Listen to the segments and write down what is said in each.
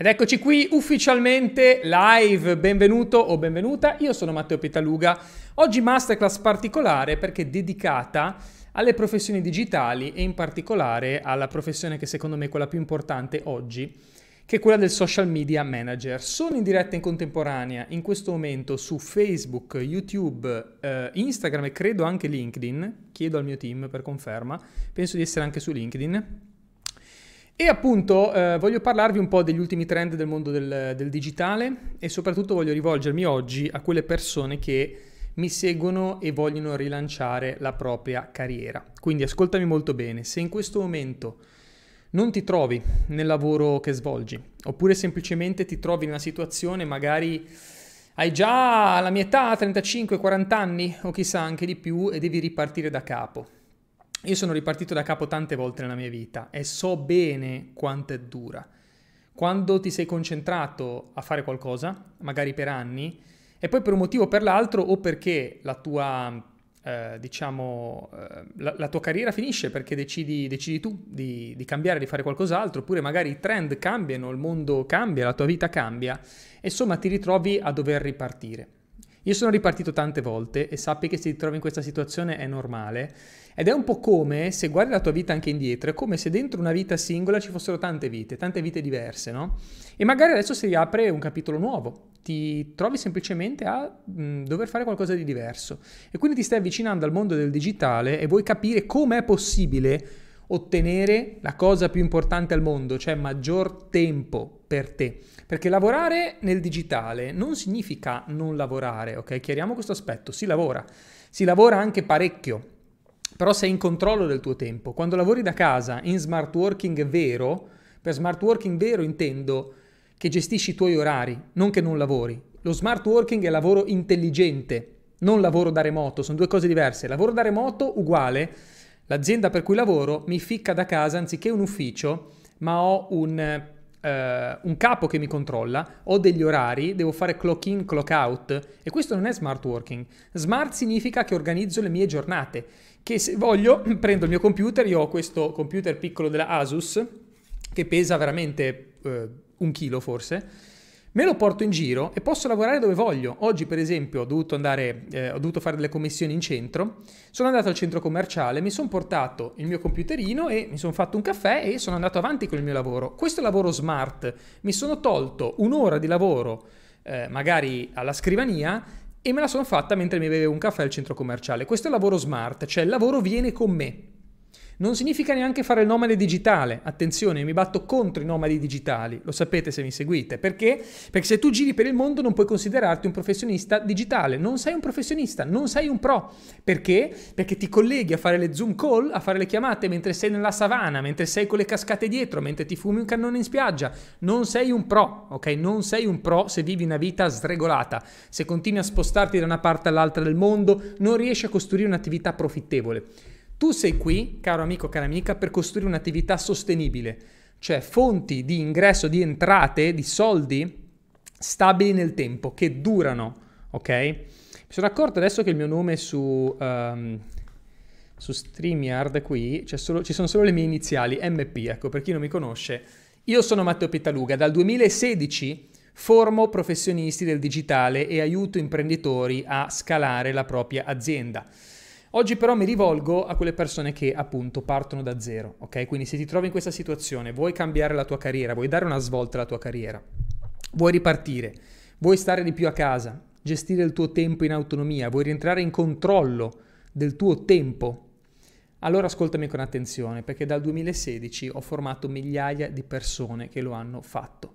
Ed eccoci qui ufficialmente live, benvenuto o benvenuta, io sono Matteo Pitaluga, oggi masterclass particolare perché dedicata alle professioni digitali e in particolare alla professione che secondo me è quella più importante oggi, che è quella del social media manager. Sono in diretta in contemporanea in questo momento su Facebook, YouTube, eh, Instagram e credo anche LinkedIn, chiedo al mio team per conferma, penso di essere anche su LinkedIn e appunto eh, voglio parlarvi un po' degli ultimi trend del mondo del, del, digitale e soprattutto voglio rivolgermi oggi a quelle persone che mi seguono e vogliono rilanciare la propria carriera. Quindi ascoltami molto bene, se in questo momento non ti trovi nel lavoro che svolgi, oppure semplicemente ti trovi in una situazione magari hai già la mia età, 35-40 anni o chissà anche di più e devi ripartire da capo io sono ripartito da capo tante volte nella mia vita e so bene quanto è dura. Quando ti sei concentrato a fare qualcosa, magari per anni, e poi per un motivo o per l'altro, o perché la tua, eh, diciamo, eh, la, la, tua carriera finisce perché decidi, decidi tu di, di, cambiare, di fare qualcos'altro, oppure magari i trend cambiano, il mondo cambia, la tua vita cambia, e insomma ti ritrovi a dover ripartire. Io sono ripartito tante volte e sappi che se ti trovi in questa situazione è normale. Ed è un po' come se guardi la tua vita anche indietro, è come se dentro una vita singola ci fossero tante vite, tante vite diverse, no? E magari adesso si riapre un capitolo nuovo, ti trovi semplicemente a mh, dover fare qualcosa di diverso. E quindi ti stai avvicinando al mondo del digitale e vuoi capire come è possibile ottenere la cosa più importante al mondo, cioè maggior tempo per te. Perché lavorare nel digitale non significa non lavorare, ok? Chiariamo questo aspetto, si lavora, si lavora anche parecchio, però sei in controllo del tuo tempo. Quando lavori da casa in smart working vero, per smart working vero intendo che gestisci i tuoi orari, non che non lavori. Lo smart working è lavoro intelligente, non lavoro da remoto, sono due cose diverse. Lavoro da remoto uguale, l'azienda per cui lavoro mi ficca da casa anziché un ufficio, ma ho un Uh, un capo che mi controlla, ho degli orari, devo fare clock in, clock out e questo non è smart working. Smart significa che organizzo le mie giornate, che se voglio prendo il mio computer, io ho questo computer piccolo della Asus che pesa veramente uh, un chilo forse, me lo porto in giro e posso lavorare dove voglio. Oggi, per esempio, ho dovuto, andare, eh, ho dovuto fare delle commissioni in centro. Sono andato al centro commerciale, mi sono portato il mio computerino e mi sono fatto un caffè e sono andato avanti con il mio lavoro. Questo è lavoro smart. Mi sono tolto un'ora di lavoro, eh, magari alla scrivania, e me la sono fatta mentre mi bevevo un caffè al centro commerciale. Questo è il lavoro smart, cioè il lavoro viene con me. Non significa neanche fare il nomade digitale. Attenzione, mi batto contro i nomadi digitali, lo sapete se mi seguite. Perché? Perché se tu giri per il mondo non puoi considerarti un professionista digitale. Non sei un professionista, non sei un pro. Perché? Perché ti colleghi a fare le Zoom call, a fare le chiamate mentre sei nella savana, mentre sei con le cascate dietro, mentre ti fumi un cannone in spiaggia. Non sei un pro, ok? Non sei un pro se vivi una vita sregolata. Se continui a spostarti da una parte all'altra del mondo, non riesci a costruire un'attività profittevole. Tu sei qui, caro amico, cara amica, per costruire un'attività sostenibile, cioè fonti di ingresso, di entrate, di soldi stabili nel tempo, che durano, ok? Mi sono accorto adesso che il mio nome su, um, su StreamYard qui, solo, ci sono solo le mie iniziali, MP, ecco, per chi non mi conosce. Io sono Matteo Pittaluga, dal 2016 formo professionisti del digitale e aiuto imprenditori a scalare la propria azienda. Oggi però mi rivolgo a quelle persone che appunto partono da zero, ok? Quindi se ti trovi in questa situazione, vuoi cambiare la tua carriera, vuoi dare una svolta alla tua carriera, vuoi ripartire, vuoi stare di più a casa, gestire il tuo tempo in autonomia, vuoi rientrare in controllo del tuo tempo, allora ascoltami con attenzione perché dal 2016 ho formato migliaia di persone che lo hanno fatto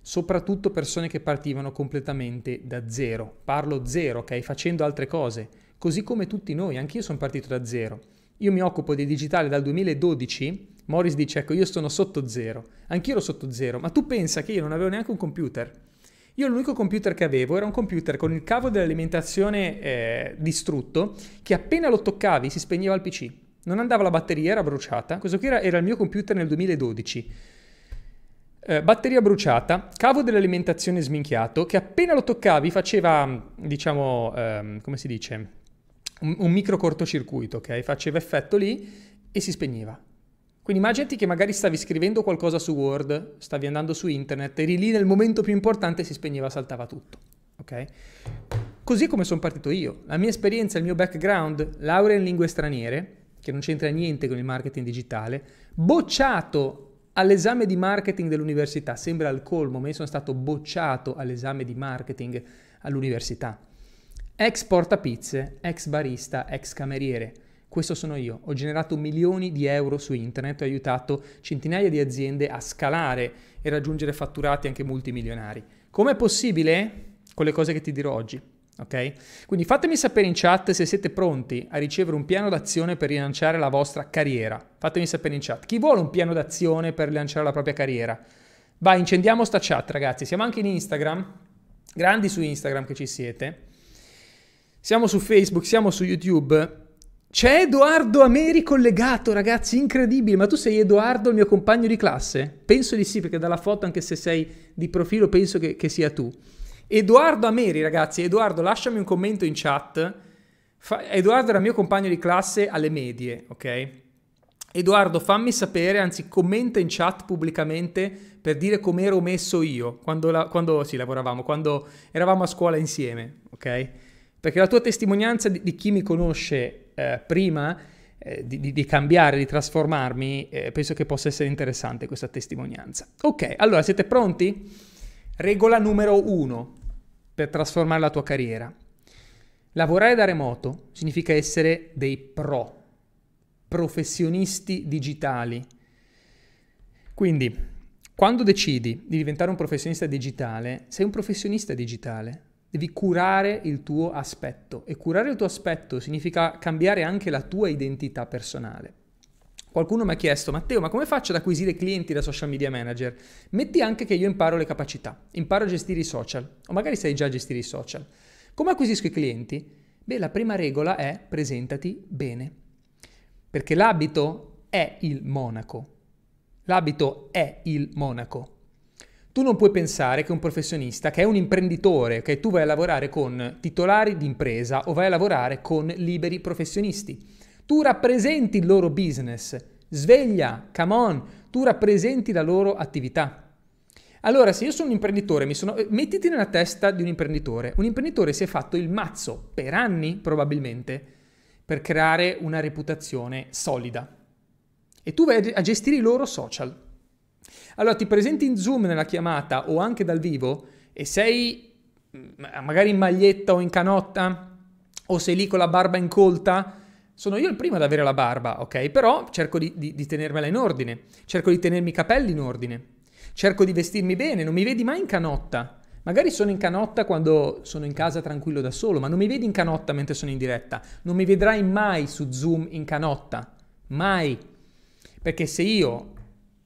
soprattutto persone che partivano completamente da zero. Parlo zero, ok? Facendo altre cose, così come tutti noi, anch'io sono partito da zero. Io mi occupo di digitale dal 2012, Morris dice ecco io sono sotto zero, anch'io ero sotto zero, ma tu pensa che io non avevo neanche un computer. Io l'unico computer che avevo era un computer con il cavo dell'alimentazione eh, distrutto che appena lo toccavi si spegneva il PC. Non andava la batteria, era bruciata. Questo qui era, era il mio computer nel 2012. Eh, batteria bruciata, cavo dell'alimentazione sminchiato che appena lo toccavi faceva, diciamo, ehm, come si dice, un, un micro cortocircuito, ok? Faceva effetto lì e si spegneva. Quindi immaginati che magari stavi scrivendo qualcosa su Word, stavi andando su internet, eri lì nel momento più importante si spegneva, saltava tutto. Ok? Così come sono partito io. La mia esperienza, il mio background, laurea in lingue straniere, che non c'entra niente con il marketing digitale, bocciato all'esame di marketing dell'università, sembra al colmo, ma io sono stato bocciato all'esame di marketing all'università. Ex portapizze, ex barista, ex cameriere. Questo sono io. Ho generato milioni di euro su internet, ho aiutato centinaia di aziende a scalare e raggiungere fatturati anche multimilionari. Com'è possibile? Con le cose che ti dirò oggi. Ok? Quindi fatemi sapere in chat se siete pronti a ricevere un piano d'azione per rilanciare la vostra carriera. Fatemi sapere in chat. Chi vuole un piano d'azione per rilanciare la propria carriera? Vai, incendiamo sta chat, ragazzi. Siamo anche in Instagram. Grandi su Instagram che ci siete. Siamo su Facebook, siamo su YouTube. C'è Edoardo Ameri collegato, ragazzi, incredibile. Ma tu sei Edoardo, il mio compagno di classe? Penso di sì, perché dalla foto, anche se sei di profilo, penso che, che sia tu. Edoardo Ameri, ragazzi, Edoardo, lasciami un commento in chat. Fa... Edoardo era mio compagno di classe alle medie, ok? Edoardo, fammi sapere, anzi commenta in chat pubblicamente per dire come ero messo io quando, la... quando sì, lavoravamo, quando eravamo a scuola insieme, ok? Perché la tua testimonianza di, di chi mi conosce eh, prima eh, di, di, cambiare, di trasformarmi, eh, penso che possa essere interessante questa testimonianza. Ok, allora siete pronti? Regola numero uno per trasformare la tua carriera. Lavorare da remoto significa essere dei pro, professionisti digitali. Quindi, quando decidi di diventare un professionista digitale, sei un professionista digitale. Devi curare il tuo aspetto e curare il tuo aspetto significa cambiare anche la tua identità personale. Qualcuno mi ha chiesto, Matteo, ma come faccio ad acquisire clienti da social media manager? Metti anche che io imparo le capacità, imparo a gestire i social, o magari sai già gestire i social. Come acquisisco i clienti? Beh, la prima regola è presentati bene, perché l'abito è il monaco. L'abito è il monaco. Tu non puoi pensare che un professionista, che è un imprenditore, che tu vai a lavorare con titolari di impresa o vai a lavorare con liberi professionisti. Tu rappresenti il loro business. Sveglia, come on, tu rappresenti la loro attività. Allora, se io sono un imprenditore, sono... Mettiti nella testa di un imprenditore. Un imprenditore si è fatto il mazzo per anni, probabilmente, per creare una reputazione solida. E tu vai a gestire i loro social. Allora, ti presenti in Zoom nella chiamata o anche dal vivo e sei mm, magari in maglietta o in canotta o sei lì con la barba incolta sono io il primo ad avere la barba, ok? Però cerco di, di, di tenermela in ordine, cerco di tenermi i capelli in ordine, cerco di vestirmi bene, non mi vedi mai in canotta. Magari sono in canotta quando sono in casa tranquillo da solo, ma non mi vedi in canotta mentre sono in diretta. Non mi vedrai mai su Zoom in canotta. Mai. Perché se io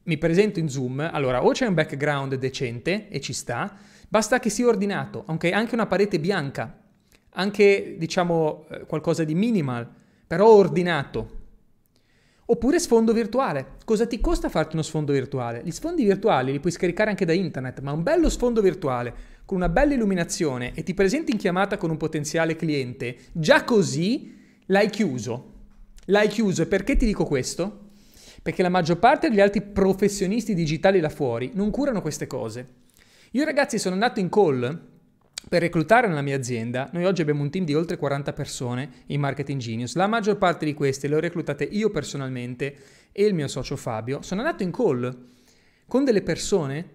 mi presento in Zoom, allora o c'è un background decente e ci sta, basta che sia ordinato, anche, anche una parete bianca, anche diciamo eh, qualcosa di minimal però ordinato. Oppure sfondo virtuale. Cosa ti costa farti uno sfondo virtuale? Gli sfondi virtuali li puoi scaricare anche da internet, ma un bello sfondo virtuale con una bella illuminazione e ti presenti in chiamata con un potenziale cliente, già così l'hai chiuso. L'hai chiuso e perché ti dico questo? Perché la maggior parte degli altri professionisti digitali là fuori non curano queste cose. Io ragazzi sono andato in call per reclutare nella mia azienda, noi oggi abbiamo un team di oltre 40 persone in Marketing Genius. La maggior parte di queste le ho reclutate io personalmente e il mio socio Fabio. Sono andato in call con delle persone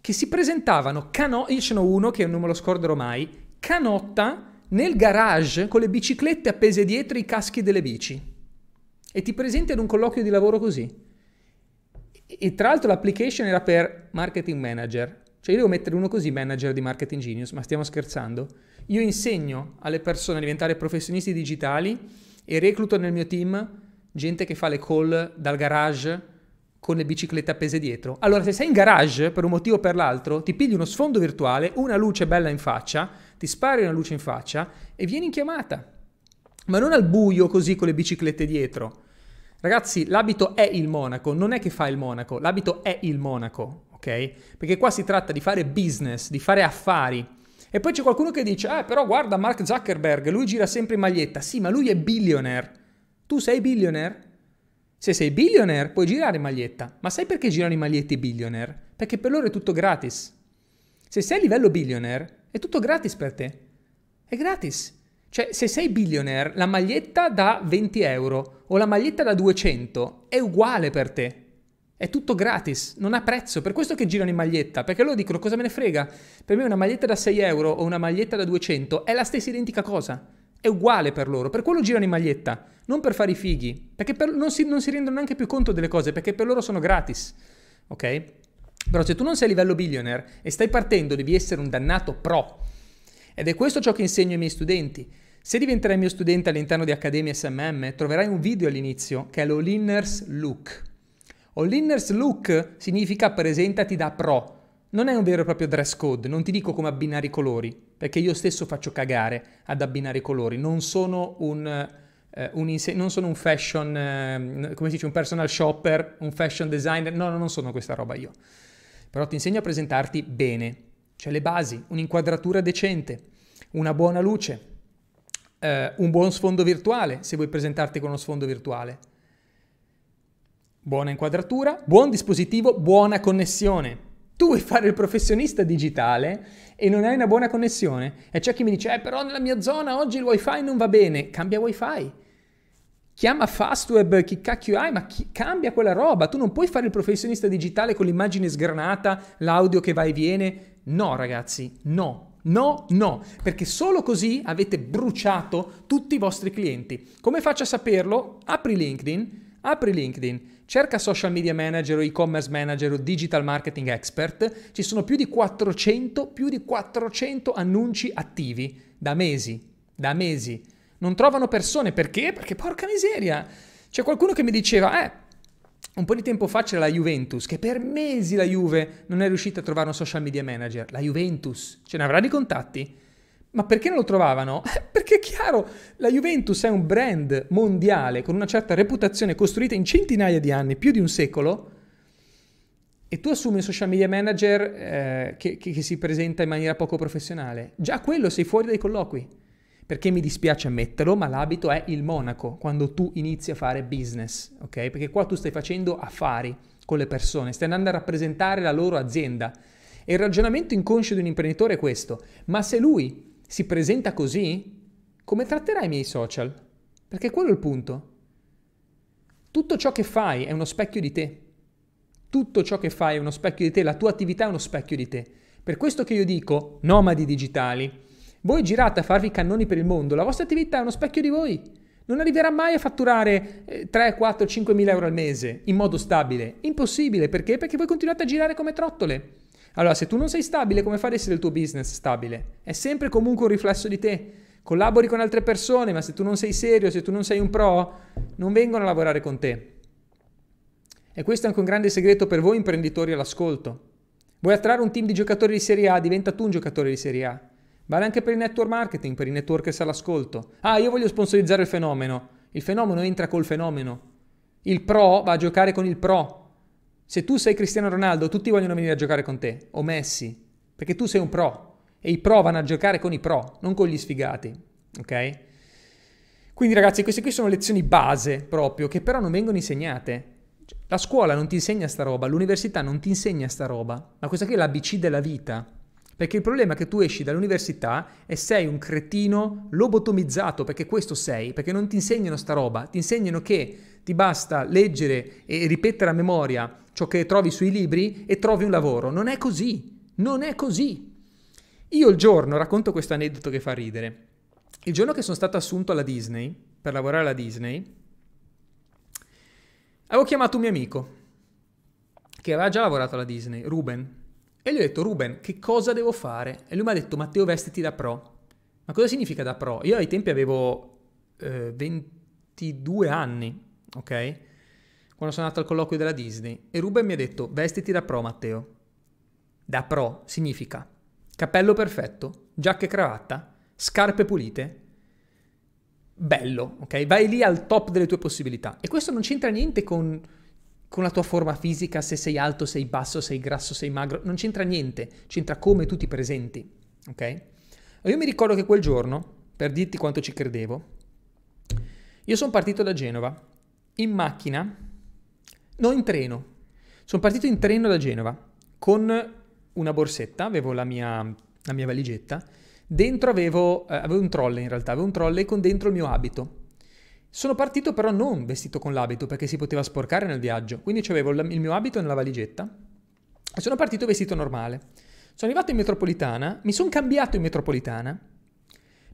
che si presentavano canotta, io ce n'ho uno che non me lo scorderò mai, canotta nel garage con le biciclette appese dietro i caschi delle bici. E ti presenti ad un colloquio di lavoro così. E tra l'altro l'application era per marketing manager. Cioè io devo mettere uno così, manager di Marketing Genius, ma stiamo scherzando? Io insegno alle persone a diventare professionisti digitali e recluto nel mio team gente che fa le call dal garage con le biciclette appese dietro. Allora, se sei in garage per un motivo o per l'altro, ti pigli uno sfondo virtuale, una luce bella in faccia, ti spari una luce in faccia e vieni in chiamata. Ma non al buio così con le biciclette dietro. Ragazzi, l'abito è il monaco, non è che fa il monaco, l'abito è il monaco ok? Perché qua si tratta di fare business, di fare affari. E poi c'è qualcuno che dice, eh però guarda Mark Zuckerberg, lui gira sempre in maglietta. Sì, ma lui è billionaire. Tu sei billionaire? Se sei billionaire puoi girare in maglietta, ma sai perché girano in magliette i billionaire? Perché per loro è tutto gratis. Se sei a livello billionaire è tutto gratis per te. È gratis. Cioè, se sei billionaire, la maglietta da 20 euro o la maglietta da 200 è uguale per te. È tutto gratis, non ha prezzo. Per questo che girano in maglietta, perché loro dicono cosa me ne frega. Per me una maglietta da 6 euro o una maglietta da 200 è la stessa identica cosa. È uguale per loro, per quello girano in maglietta, non per fare i fighi, perché per, non, si, non si rendono neanche più conto delle cose, perché per loro sono gratis, ok? Però se tu non sei a livello billionaire e stai partendo, devi essere un dannato pro. Ed è questo ciò che insegno ai miei studenti. Se diventerai mio studente all'interno di Accademia SMM, troverai un video all'inizio che è l'All-Inners Look. All-Inners Look significa presentati da pro, non è un vero e proprio dress code, non ti dico come abbinare i colori, perché io stesso faccio cagare ad abbinare i colori, non sono un, eh, un, inse- non sono un fashion, eh, come si dice, un personal shopper, un fashion designer, no, non sono questa roba io. Però ti insegno a presentarti bene, cioè le basi, un'inquadratura decente, una buona luce, eh, un buon sfondo virtuale, se vuoi presentarti con uno sfondo virtuale. Buona inquadratura, buon dispositivo, buona connessione tu vuoi fare il professionista digitale e non hai una buona connessione. E c'è chi mi dice, eh, però nella mia zona oggi il wifi non va bene. Cambia wifi. Chiama Fastweb, chi cacchio hai, ma chi, cambia quella roba. Tu non puoi fare il professionista digitale con l'immagine sgranata, l'audio che va e viene. No, ragazzi, no. No, no, perché solo così avete bruciato tutti i vostri clienti. Come faccio a saperlo? Apri LinkedIn, apri LinkedIn, Cerca social media manager o e-commerce manager o digital marketing expert, ci sono più di 400, più di 400 annunci attivi da mesi, da mesi. Non trovano persone perché? Perché porca miseria. C'è qualcuno che mi diceva, eh, un po' di tempo fa c'era la Juventus, che per mesi la Juve non è riuscita a trovare un social media manager. La Juventus, ce ne avrà di contatti? Ma perché non lo trovavano? Perché è chiaro, la Juventus è un brand mondiale con una certa reputazione costruita in centinaia di anni, più di un secolo, e tu assumi un social media manager eh, che, che, che si presenta in maniera poco professionale. Già quello sei fuori dai colloqui. Perché mi dispiace ammetterlo, ma l'abito è il monaco quando tu inizi a fare business, ok? Perché qua tu stai facendo affari con le persone, stai andando a rappresentare la loro azienda. E il ragionamento inconscio di un imprenditore è questo, ma se lui si presenta così, come tratterai i miei social? Perché quello è il punto. Tutto ciò che fai è uno specchio di te. Tutto ciò che fai è uno specchio di te, la tua attività è uno specchio di te. Per questo che io dico, nomadi digitali, voi girate a farvi cannoni per il mondo, la vostra attività è uno specchio di voi. Non arriverà mai a fatturare 3, 4, 5 mila euro al mese in modo stabile. Impossibile, perché? Perché voi continuate a girare come trottole. Allora, se tu non sei stabile, come fai ad essere il tuo business stabile? È sempre comunque un riflesso di te. Collabori con altre persone, ma se tu non sei serio, se tu non sei un pro, non vengono a lavorare con te. E questo è anche un grande segreto per voi imprenditori all'ascolto. Vuoi attrarre un team di giocatori di Serie A, diventa tu un giocatore di Serie A. Vale anche per il network marketing, per i networkers all'ascolto. Ah, io voglio sponsorizzare il fenomeno. Il fenomeno entra col fenomeno. Il pro va a giocare con il pro. Se tu sei Cristiano Ronaldo, tutti vogliono venire a giocare con te, o Messi, perché tu sei un pro e i pro vanno a giocare con i pro, non con gli sfigati, ok? Quindi ragazzi, queste qui sono lezioni base proprio, che però non vengono insegnate. La scuola non ti insegna sta roba, l'università non ti insegna sta roba, ma questa qui è l'ABC della vita. Perché il problema è che tu esci dall'università e sei un cretino lobotomizzato, perché questo sei, perché non ti insegnano sta roba, ti insegnano che ti basta leggere e ripetere a memoria ciò che trovi sui libri e trovi un lavoro. Non è così, non è così. Io il giorno, racconto questo aneddoto che fa ridere, il giorno che sono stato assunto alla Disney, per lavorare alla Disney, avevo chiamato un mio amico che aveva già lavorato alla Disney, Ruben, e gli ho detto, Ruben, che cosa devo fare? E lui mi ha detto, Matteo, vestiti da pro. Ma cosa significa da pro? Io ai tempi avevo eh, 22 anni, ok? quando sono andato al colloquio della Disney e Ruben mi ha detto vestiti da pro Matteo. Da pro significa cappello perfetto, giacca e cravatta, scarpe pulite, bello, ok? Vai lì al top delle tue possibilità. E questo non c'entra niente con, con la tua forma fisica, se sei alto, sei basso, sei grasso, sei magro, non c'entra niente, c'entra come tu ti presenti, ok? Io mi ricordo che quel giorno, per dirti quanto ci credevo, io sono partito da Genova in macchina No, in treno. Sono partito in treno da Genova con una borsetta, avevo la mia, la mia valigetta, dentro avevo, eh, avevo un trolley in realtà, avevo un trolley con dentro il mio abito. Sono partito però non vestito con l'abito perché si poteva sporcare nel viaggio, quindi avevo il mio abito nella valigetta e sono partito vestito normale. Sono arrivato in metropolitana, mi sono cambiato in metropolitana,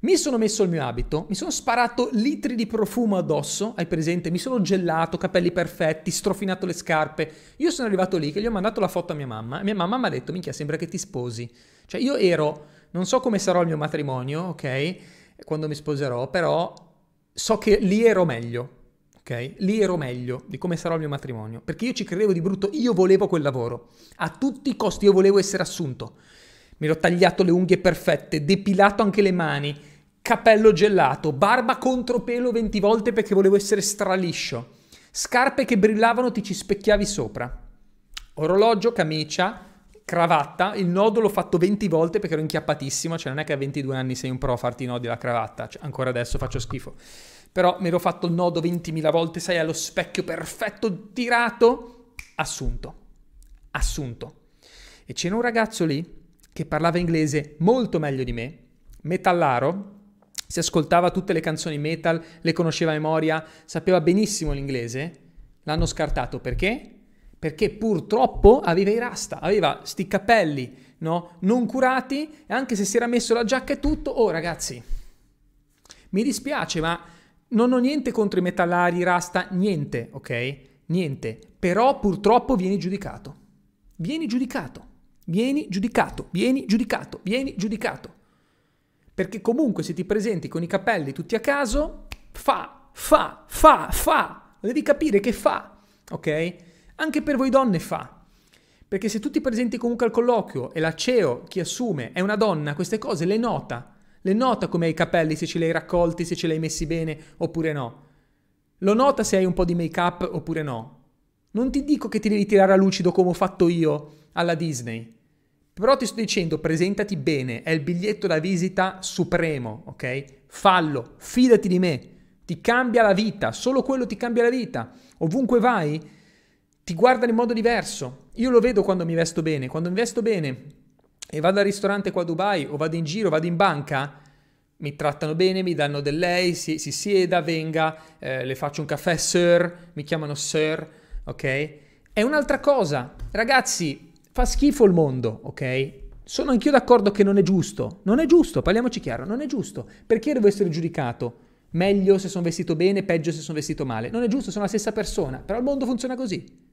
mi sono messo il mio abito, mi sono sparato litri di profumo addosso, hai presente? Mi sono gelato, capelli perfetti, strofinato le scarpe. Io sono arrivato lì che gli ho mandato la foto a mia mamma e mia mamma mi ha detto, minchia, sembra che ti sposi. Cioè io ero, non so come sarò il mio matrimonio, ok? Quando mi sposerò, però so che lì ero meglio. Ok? Lì ero meglio di come sarà il mio matrimonio, perché io ci credevo di brutto, io volevo quel lavoro, a tutti i costi io volevo essere assunto. Mi ero tagliato le unghie perfette, depilato anche le mani, capello gelato, barba contro pelo 20 volte perché volevo essere straliscio, scarpe che brillavano ti ci specchiavi sopra, orologio, camicia, cravatta, il nodo l'ho fatto 20 volte perché ero inchiappatissimo, cioè non è che a 22 anni sei un pro a farti i nodi alla cravatta, cioè, ancora adesso faccio schifo. Però mi ero fatto il nodo 20.000 volte, sai, allo specchio perfetto, tirato, assunto, assunto. E c'era un ragazzo lì che parlava inglese molto meglio di me, metallaro, si ascoltava tutte le canzoni metal, le conosceva a memoria, sapeva benissimo l'inglese, l'hanno scartato perché? Perché purtroppo aveva i rasta, aveva sti capelli no? non curati e anche se si era messo la giacca e tutto, oh ragazzi, mi dispiace ma non ho niente contro i metallari, i rasta, niente, ok? Niente, però purtroppo vieni giudicato, vieni giudicato, vieni giudicato, vieni giudicato, vieni giudicato. Perché comunque se ti presenti con i capelli tutti a caso, fa, fa, fa, fa, devi capire che fa, ok? Anche per voi donne fa. Perché se tu ti presenti comunque al colloquio e la CEO, chi assume, è una donna, queste cose le nota. Le nota come hai i capelli, se ce li hai raccolti, se ce li hai messi bene oppure no. Lo nota se hai un po' di make up oppure no. Non ti dico che ti devi tirare a lucido come ho fatto io alla Disney. Però ti sto dicendo, presentati bene, è il biglietto da visita supremo, ok? Fallo, fidati di me, ti cambia la vita, solo quello ti cambia la vita. Ovunque vai, ti guardano in modo diverso. Io lo vedo quando mi vesto bene. Quando mi vesto bene e vado al ristorante qua a Dubai o vado in giro, vado in banca, mi trattano bene, mi danno del lei, si, si sieda, venga, eh, le faccio un caffè, sir, mi chiamano sir, ok? È un'altra cosa. Ragazzi, fa schifo il mondo, ok? Sono anch'io d'accordo che non è giusto. Non è giusto, parliamoci chiaro, non è giusto. Perché devo essere giudicato? Meglio se sono vestito bene, peggio se sono vestito male. Non è giusto, sono la stessa persona, però il mondo funziona così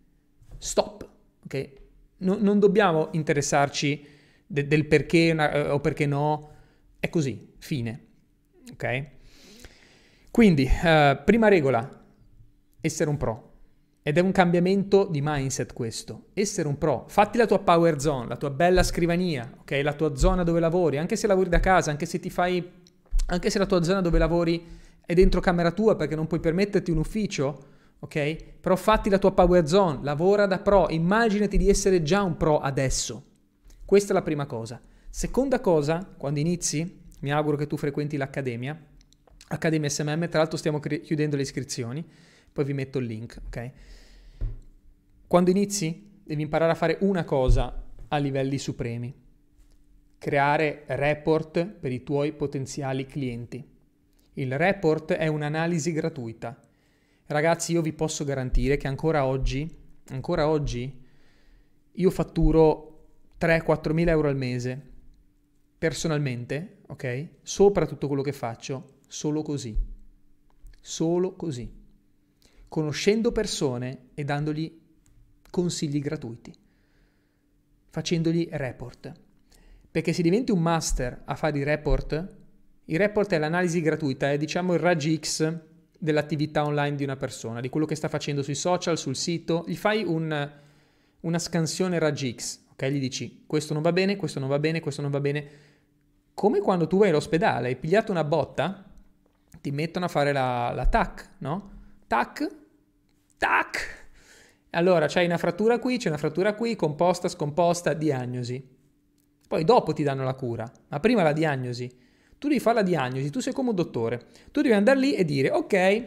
stop, ok? No, non dobbiamo interessarci de- del perché uh, o perché no, è così, fine, ok? Quindi, uh, prima regola, essere un pro. Ed è un cambiamento di mindset questo. Essere un pro. Fatti la tua power zone, la tua bella scrivania, ok? La tua zona dove lavori, anche se lavori da casa, anche se ti fai... Anche se la tua zona dove lavori è dentro camera tua perché non puoi permetterti un ufficio, ok? Però fatti la tua power zone, lavora da pro, immaginati di essere già un pro adesso. Questa è la prima cosa. Seconda cosa, quando inizi, mi auguro che tu frequenti l'accademia, Accademia SMM, tra l'altro stiamo chiudendo le iscrizioni, poi vi metto il link, ok? Quando inizi, devi imparare a fare una cosa a livelli supremi. Creare report per i tuoi potenziali clienti. Il report è un'analisi gratuita Ragazzi, io vi posso garantire che ancora oggi, ancora oggi, io fatturo 3-4 mila euro al mese, personalmente, ok? Sopra tutto quello che faccio, solo così. Solo così. Conoscendo persone e dandogli consigli gratuiti. Facendogli report. Perché se diventi un master a fare i report, il report è l'analisi gratuita, è diciamo il raggi X dell'attività online di una persona, di quello che sta facendo sui social, sul sito, gli fai un, una scansione raggi X, ok? Gli dici questo non va bene, questo non va bene, questo non va bene. Come quando tu vai all'ospedale, hai pigliato una botta, ti mettono a fare la, la TAC, no? TAC, TAC. Allora, c'hai una frattura qui, c'è una frattura qui, composta, scomposta, diagnosi. Poi dopo ti danno la cura, ma prima la diagnosi. Tu devi fare la diagnosi, tu sei come un dottore. Tu devi andare lì e dire, ok,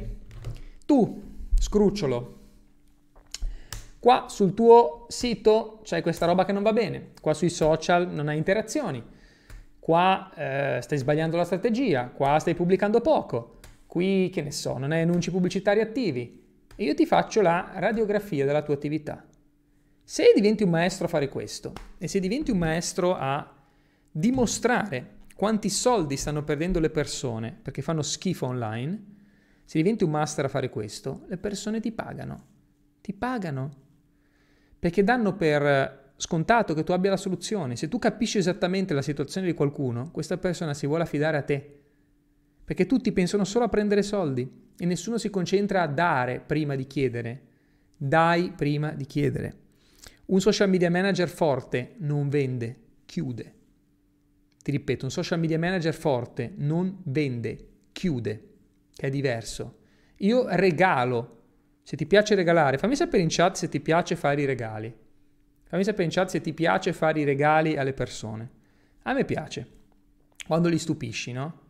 tu, scrucciolo, Qua sul tuo sito c'è questa roba che non va bene, qua sui social non hai interazioni, qua eh, stai sbagliando la strategia, qua stai pubblicando poco, qui che ne so, non hai annunci pubblicitari attivi e io ti faccio la radiografia della tua attività. Se diventi un maestro a fare questo e se diventi un maestro a dimostrare quanti soldi stanno perdendo le persone perché fanno schifo online, se diventi un master a fare questo, le persone ti pagano. Ti pagano. Perché danno per scontato che tu abbia la soluzione. Se tu capisci esattamente la situazione di qualcuno, questa persona si vuole affidare a te. Perché tutti pensano solo a prendere soldi e nessuno si concentra a dare prima di chiedere. Dai prima di chiedere. Un social media manager forte non vende, chiude. Ti ripeto, un social media manager forte non vende, chiude, che è diverso. Io regalo. Se ti piace regalare, fammi sapere in chat se ti piace fare i regali. Fammi sapere in chat se ti piace fare i regali alle persone. A me piace. Quando li stupisci, no?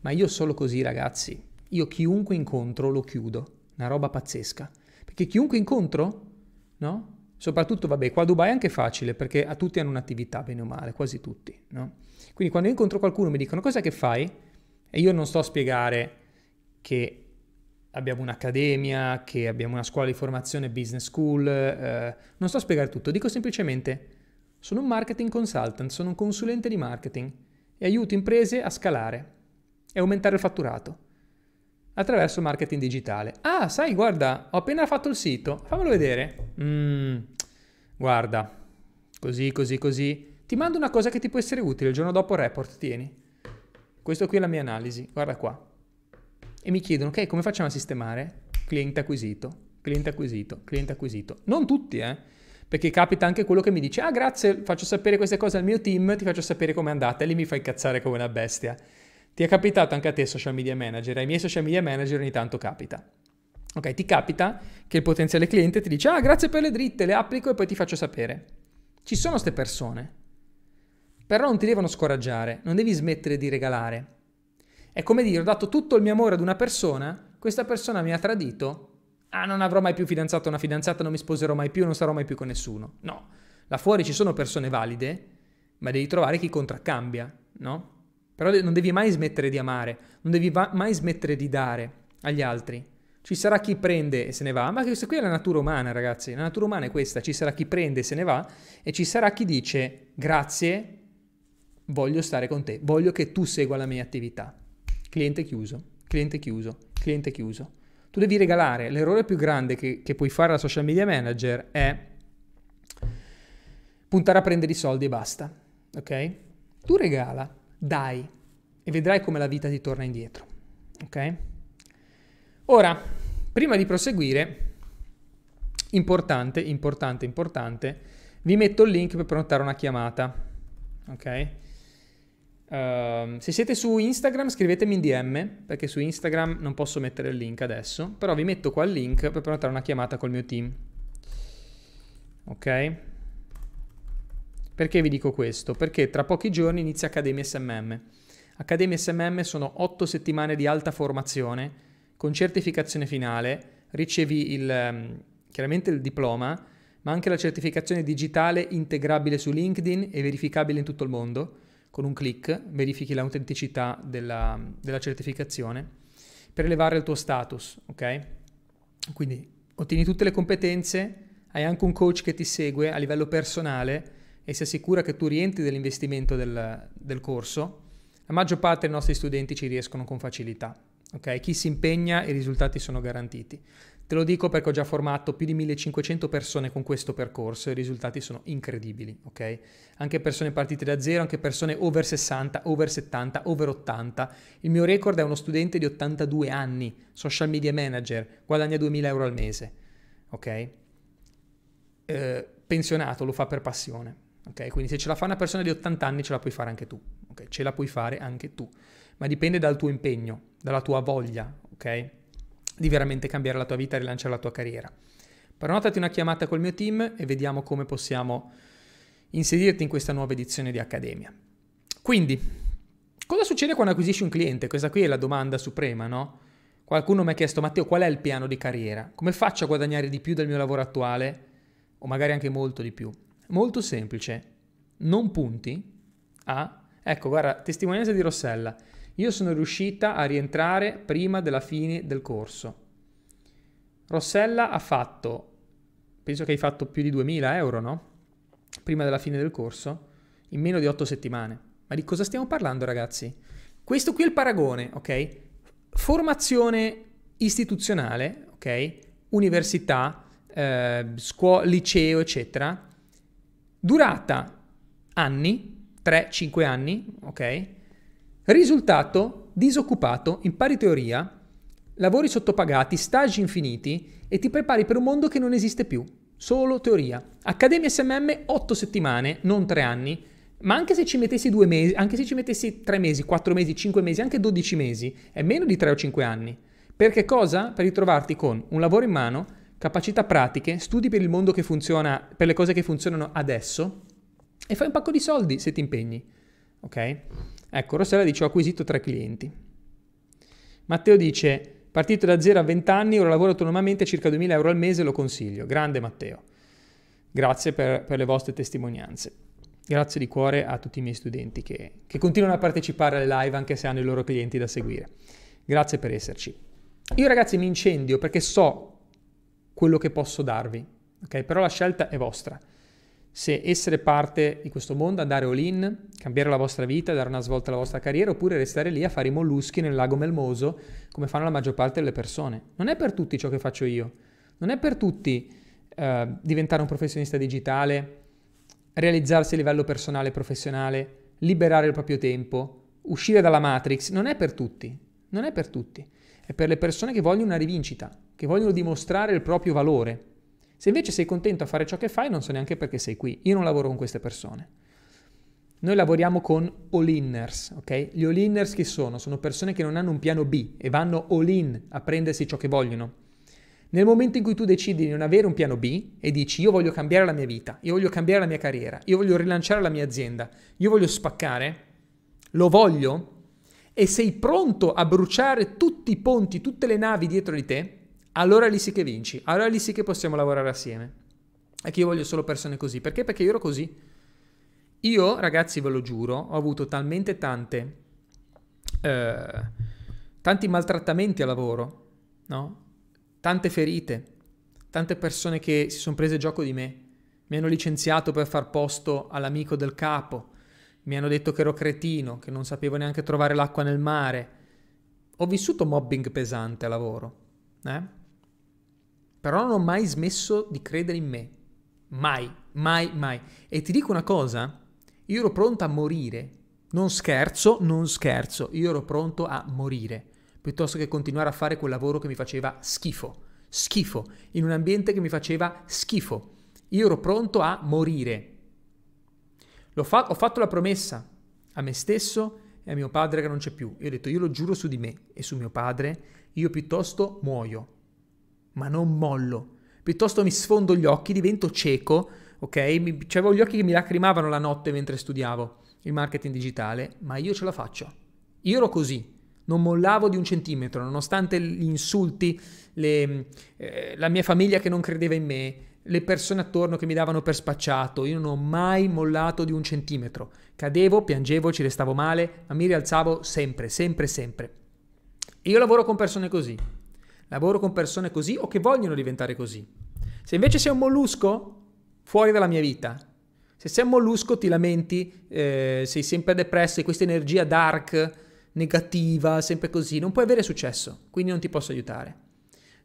Ma io solo così, ragazzi. Io chiunque incontro lo chiudo. Una roba pazzesca. Perché chiunque incontro, no? Soprattutto, vabbè, qua a Dubai è anche facile perché a tutti hanno un'attività, bene o male, quasi tutti, no? Quindi quando incontro qualcuno mi dicono cosa che fai? E io non sto a spiegare che abbiamo un'accademia, che abbiamo una scuola di formazione, business school, eh, non sto a spiegare tutto, dico semplicemente sono un marketing consultant, sono un consulente di marketing e aiuto imprese a scalare e aumentare il fatturato attraverso marketing digitale. Ah, sai, guarda, ho appena fatto il sito, fammelo vedere. Mm, guarda, così, così, così. Ti mando una cosa che ti può essere utile, il giorno dopo report, tieni. Questo qui è la mia analisi, guarda qua. E mi chiedono, ok, come facciamo a sistemare? Cliente acquisito, cliente acquisito, cliente acquisito. Non tutti, eh. Perché capita anche quello che mi dice, ah grazie, faccio sapere queste cose al mio team, ti faccio sapere com'è andata, e lì mi fai incazzare come una bestia. Ti è capitato anche a te social media manager, ai miei social media manager ogni tanto capita. Ok, ti capita che il potenziale cliente ti dice, ah grazie per le dritte, le applico e poi ti faccio sapere. Ci sono queste persone, però non ti devono scoraggiare, non devi smettere di regalare. È come dire, ho dato tutto il mio amore ad una persona, questa persona mi ha tradito, ah non avrò mai più fidanzato una fidanzata, non mi sposerò mai più, non sarò mai più con nessuno. No, là fuori ci sono persone valide, ma devi trovare chi contraccambia, no? Però non devi mai smettere di amare, non devi mai smettere di dare agli altri. Ci sarà chi prende e se ne va, ma questa qui è la natura umana, ragazzi. La natura umana è questa, ci sarà chi prende e se ne va e ci sarà chi dice grazie, voglio stare con te, voglio che tu segua la mia attività. Cliente chiuso, cliente chiuso, cliente chiuso. Tu devi regalare. L'errore più grande che, che puoi fare alla social media manager è puntare a prendere i soldi e basta. Ok? Tu regala dai e vedrai come la vita ti torna indietro. Ok? Ora, prima di proseguire, importante, importante, importante, vi metto il link per prenotare una chiamata. Ok? Uh, se siete su Instagram scrivetemi in DM perché su Instagram non posso mettere il link adesso, però vi metto qua il link per prenotare una chiamata col mio team. Ok? Perché vi dico questo? Perché tra pochi giorni inizia Accademia SMM. Accademia SMM sono otto settimane di alta formazione con certificazione finale, ricevi il, ehm, chiaramente il diploma, ma anche la certificazione digitale integrabile su LinkedIn e verificabile in tutto il mondo. Con un clic verifichi l'autenticità della, della certificazione per elevare il tuo status, ok? Quindi ottieni tutte le competenze, hai anche un coach che ti segue a livello personale e si assicura che tu rientri nell'investimento del, del corso, la maggior parte dei nostri studenti ci riescono con facilità. Okay? Chi si impegna i risultati sono garantiti. Te lo dico perché ho già formato più di 1500 persone con questo percorso e i risultati sono incredibili, ok? Anche persone partite da zero, anche persone over 60, over 70, over 80. Il mio record è uno studente di 82 anni, social media manager, guadagna 2000 euro al mese, ok? Eh, pensionato, lo fa per passione. Okay? Quindi se ce la fa una persona di 80 anni ce la puoi fare anche tu, okay? ce la puoi fare anche tu, ma dipende dal tuo impegno, dalla tua voglia, ok? Di veramente cambiare la tua vita e rilanciare la tua carriera. Prenotati una chiamata col mio team e vediamo come possiamo inserirti in questa nuova edizione di Accademia. Quindi, cosa succede quando acquisisci un cliente? Questa qui è la domanda suprema, no? Qualcuno mi ha chiesto, Matteo, qual è il piano di carriera? Come faccio a guadagnare di più del mio lavoro attuale? O magari anche molto di più. Molto semplice. Non punti a... Ecco, guarda, testimonianza di Rossella. Io sono riuscita a rientrare prima della fine del corso. Rossella ha fatto, penso che hai fatto più di 2000 euro, no? Prima della fine del corso, in meno di 8 settimane. Ma di cosa stiamo parlando, ragazzi? Questo qui è il paragone, ok? Formazione istituzionale, ok? Università, eh, scuola, liceo, eccetera. Durata anni, 3-5 anni, ok? Risultato disoccupato, impari teoria, lavori sottopagati, stage infiniti e ti prepari per un mondo che non esiste più. Solo teoria. Accademia SMM 8 settimane, non 3 anni ma anche se ci mettessi due mesi, anche se ci mettessi tre mesi, quattro mesi, cinque mesi, anche dodici mesi, è meno di tre o cinque anni. Perché cosa? Per ritrovarti con un lavoro in mano, capacità pratiche, studi per il mondo che funziona, per le cose che funzionano adesso e fai un pacco di soldi se ti impegni. Ok? Ecco, Rossella dice ho acquisito tre clienti. Matteo dice partito da 0 a 20 anni, ora lavoro autonomamente circa 2000 euro al mese, lo consiglio. Grande Matteo. Grazie per, per le vostre testimonianze. Grazie di cuore a tutti i miei studenti che, che, continuano a partecipare alle live anche se hanno i loro clienti da seguire. Grazie per esserci. Io ragazzi mi incendio perché so quello che posso darvi, ok? Però la scelta è vostra. Se essere parte di questo mondo, andare all in, cambiare la vostra vita, dare una svolta alla vostra carriera, oppure restare lì a fare i molluschi nel lago melmoso, come fanno la maggior parte delle persone. Non è per tutti ciò che faccio io. Non è per tutti uh, diventare un professionista digitale, realizzarsi a livello personale e professionale, liberare il proprio tempo, uscire dalla Matrix, non è per tutti, non è per tutti, è per le persone che vogliono una rivincita, che vogliono dimostrare il proprio valore. Se invece sei contento a fare ciò che fai, non so neanche perché sei qui. Io non lavoro con queste persone. Noi lavoriamo con all-inners, ok? Gli all-inners chi sono? Sono persone che non hanno un piano B e vanno all-in a prendersi ciò che vogliono. Nel momento in cui tu decidi di non avere un piano B e dici io voglio cambiare la mia vita, io voglio cambiare la mia carriera, io voglio rilanciare la mia azienda, io voglio spaccare, lo voglio, e sei pronto a bruciare tutti i ponti, tutte le navi dietro di te, allora lì sì che vinci, allora lì sì che possiamo lavorare assieme. E che io voglio solo persone così. Perché? Perché io ero così. Io, ragazzi, ve lo giuro, ho avuto talmente tante... Eh, tanti maltrattamenti a lavoro, no? tante ferite, tante persone che si sono prese gioco di me, mi hanno licenziato per far posto all'amico del capo, mi hanno detto che ero cretino, che non sapevo neanche trovare l'acqua nel mare. Ho vissuto mobbing pesante a lavoro, eh? però non ho mai smesso di credere in me. Mai, mai, mai. E ti dico una cosa, io ero pronto a morire. Non scherzo, non scherzo, io ero pronto a morire piuttosto che continuare a fare quel lavoro che mi faceva schifo, schifo, in un ambiente che mi faceva schifo. Io ero pronto a morire. Fa- ho fatto la promessa a me stesso e a mio padre che non c'è più. Io ho detto, io lo giuro su di me e su mio padre, io piuttosto muoio, ma non mollo. Piuttosto mi sfondo gli occhi, divento cieco, ok? Mi, avevo gli occhi che mi lacrimavano la notte mentre studiavo il marketing digitale, ma io ce la faccio. Io ero così, non mollavo di un centimetro, nonostante gli insulti, le, eh, la mia famiglia che non credeva in me, le persone attorno che mi davano per spacciato, io non ho mai mollato di un centimetro. Cadevo, piangevo, ci restavo male, ma mi rialzavo sempre, sempre, sempre. E io lavoro con persone così. Lavoro con persone così o che vogliono diventare così. Se invece sei un mollusco, fuori dalla mia vita. Se sei un mollusco ti lamenti, eh, sei sempre depresso, hai questa energia dark, negativa, sempre così, non puoi avere successo, quindi non ti posso aiutare.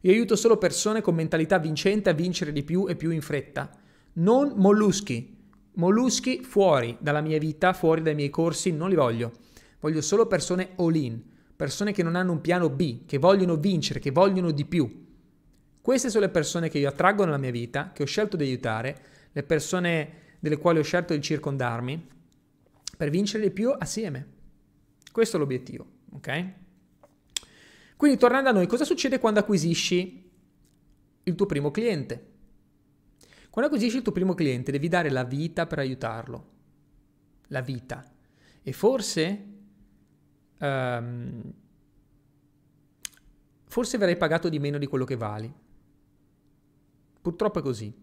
Io aiuto solo persone con mentalità vincente a vincere di più e più in fretta, non molluschi. Molluschi fuori dalla mia vita, fuori dai miei corsi, non li voglio. Voglio solo persone all-in, persone che non hanno un piano B, che vogliono vincere, che vogliono di più. Queste sono le persone che io attraggo nella mia vita, che ho scelto di aiutare, le persone delle quali ho scelto di circondarmi, per vincere di più assieme. Questo è l'obiettivo, ok? Quindi tornando a noi, cosa succede quando acquisisci il tuo primo cliente? Quando acquisisci il tuo primo cliente devi dare la vita per aiutarlo. La vita. E forse, um, forse verrai pagato di meno di quello che vali. Purtroppo è così.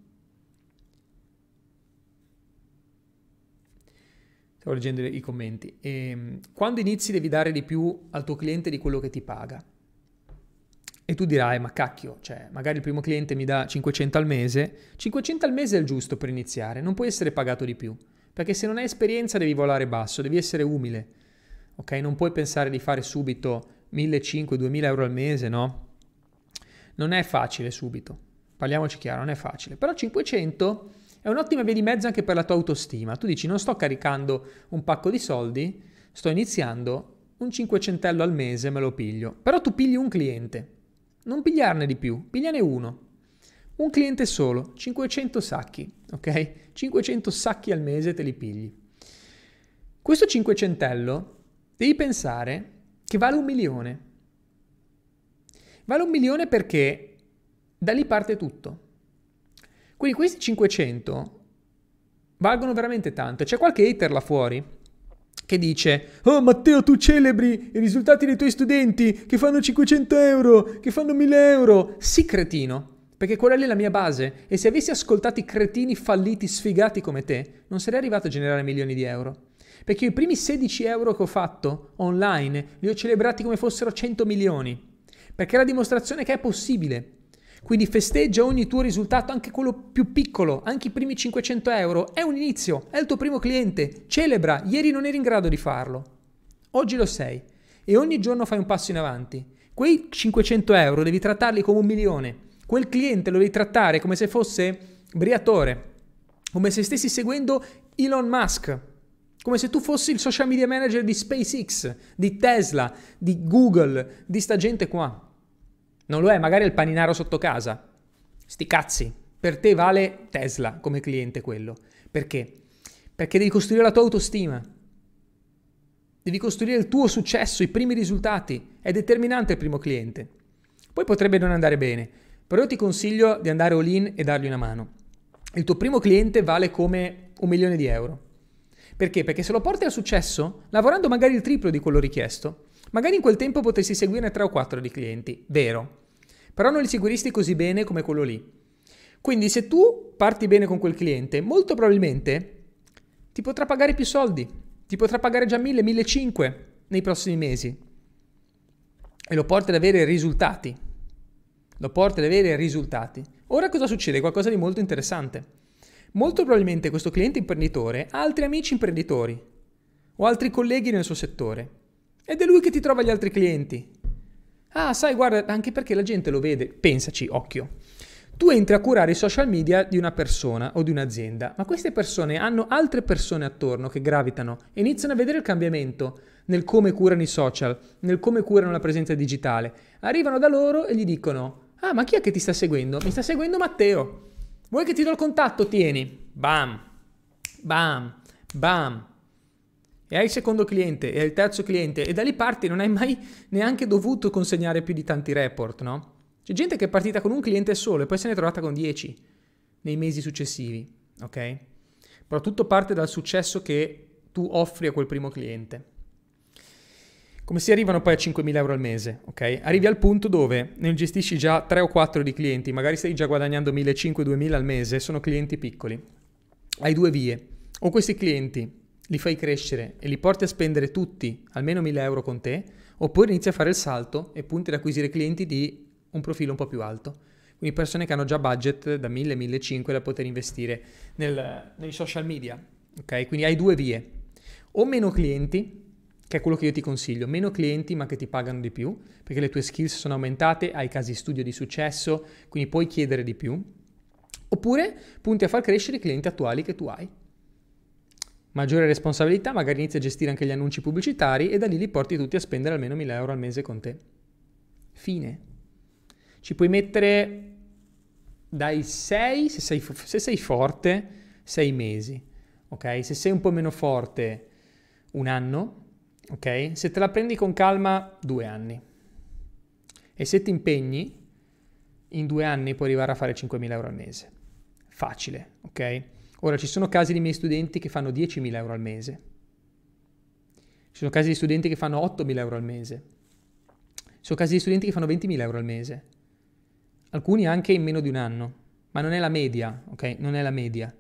Stavo leggendo i commenti. E, ehm, quando inizi devi dare di più al tuo cliente di quello che ti paga. E tu dirai, ma cacchio, cioè, magari il primo cliente mi dà 500 al mese. 500 al mese è il giusto per iniziare, non puoi essere pagato di più. Perché se non hai esperienza devi volare basso, devi essere umile. Ok? Non puoi pensare di fare subito 1500-2000 euro al mese, no? Non è facile subito. Parliamoci chiaro, non è facile. Però 500 è un'ottima via di mezzo anche per la tua autostima. Tu dici non sto caricando un pacco di soldi, sto iniziando un 500 al mese me lo piglio. Però tu pigli un cliente, non pigliarne di più, pigliane uno. Un cliente solo, 500 sacchi, ok? 500 sacchi al mese te li pigli. Questo 500 devi pensare che vale un milione. Vale un milione perché da lì parte tutto. Quindi questi 500 valgono veramente tanto. C'è qualche hater là fuori che dice Oh Matteo tu celebri i risultati dei tuoi studenti che fanno 500 euro, che fanno 1000 euro. Sì cretino, perché quella lì è la mia base e se avessi ascoltato i cretini falliti, sfigati come te, non sarei arrivato a generare milioni di euro. Perché i primi 16 euro che ho fatto online li ho celebrati come fossero 100 milioni. Perché è la dimostrazione che è possibile. Quindi festeggia ogni tuo risultato, anche quello più piccolo, anche i primi 500 euro. È un inizio, è il tuo primo cliente. Celebra, ieri non eri in grado di farlo. Oggi lo sei. E ogni giorno fai un passo in avanti. Quei 500 euro devi trattarli come un milione. Quel cliente lo devi trattare come se fosse Briatore, come se stessi seguendo Elon Musk, come se tu fossi il social media manager di SpaceX, di Tesla, di Google, di sta gente qua. Non lo è, magari il paninaro sotto casa. Sti cazzi. Per te vale Tesla come cliente quello. Perché? Perché devi costruire la tua autostima. Devi costruire il tuo successo, i primi risultati. È determinante il primo cliente. Poi potrebbe non andare bene, però io ti consiglio di andare all in e dargli una mano. Il tuo primo cliente vale come un milione di euro. Perché? Perché se lo porti al successo, lavorando magari il triplo di quello richiesto, magari in quel tempo potresti seguirne 3 o 4 di clienti, vero, però non li seguiresti così bene come quello lì. Quindi se tu parti bene con quel cliente, molto probabilmente ti potrà pagare più soldi, ti potrà pagare già 1000, 1500 nei prossimi mesi e lo porti ad avere risultati. Lo porti ad avere risultati. Ora cosa succede? Qualcosa di molto interessante. Molto probabilmente questo cliente imprenditore ha altri amici imprenditori o altri colleghi nel suo settore ed è lui che ti trova gli altri clienti Ah, sai, guarda, anche perché la gente lo vede. Pensaci, occhio. Tu entri a curare i social media di una persona o di un'azienda, ma queste persone hanno altre persone attorno che gravitano e iniziano a vedere il cambiamento nel come curano i social, nel come curano la presenza digitale. Arrivano da loro e gli dicono: Ah, ma chi è che ti sta seguendo? Mi sta seguendo Matteo. Vuoi che ti do il contatto? Tieni. Bam, bam, bam e hai il secondo cliente e hai il terzo cliente e da lì parti non hai mai neanche dovuto consegnare più di tanti report, no? C'è gente che è partita con un cliente solo e poi se ne è trovata con 10 nei mesi successivi, ok? Però tutto parte dal successo che tu offri a quel primo cliente. Come si arrivano poi a 5.000 euro al mese, ok? Arrivi al punto dove ne gestisci già 3 o 4 di clienti, magari stai già guadagnando 1.500-2.000 al mese, sono clienti piccoli. Hai due vie. O questi clienti li fai crescere e li porti a spendere tutti almeno 1000 euro con te, oppure inizi a fare il salto e punti ad acquisire clienti di un profilo un po' più alto. Quindi persone che hanno già budget da 1000, 1500 da poter investire nel, nei social media. Ok? Quindi hai due vie. O meno clienti, che è quello che io ti consiglio, meno clienti ma che ti pagano di più, perché le tue skills sono aumentate, hai casi studio di successo, quindi puoi chiedere di più. Oppure punti a far crescere i clienti attuali che tu hai maggiore responsabilità, magari inizi a gestire anche gli annunci pubblicitari e da lì li porti tutti a spendere almeno 1000 euro al mese con te. Fine. Ci puoi mettere dai 6, se sei, se sei forte, 6 mesi, ok? Se sei un po' meno forte, un anno, ok? Se te la prendi con calma, due anni. E se ti impegni, in due anni puoi arrivare a fare 5.000 euro al mese. Facile, ok? Ora, ci sono casi di miei studenti che fanno 10.000 euro al mese. Ci sono casi di studenti che fanno 8.000 euro al mese. Ci sono casi di studenti che fanno 20.000 euro al mese, alcuni anche in meno di un anno, ma non è la media, ok? Non è la media.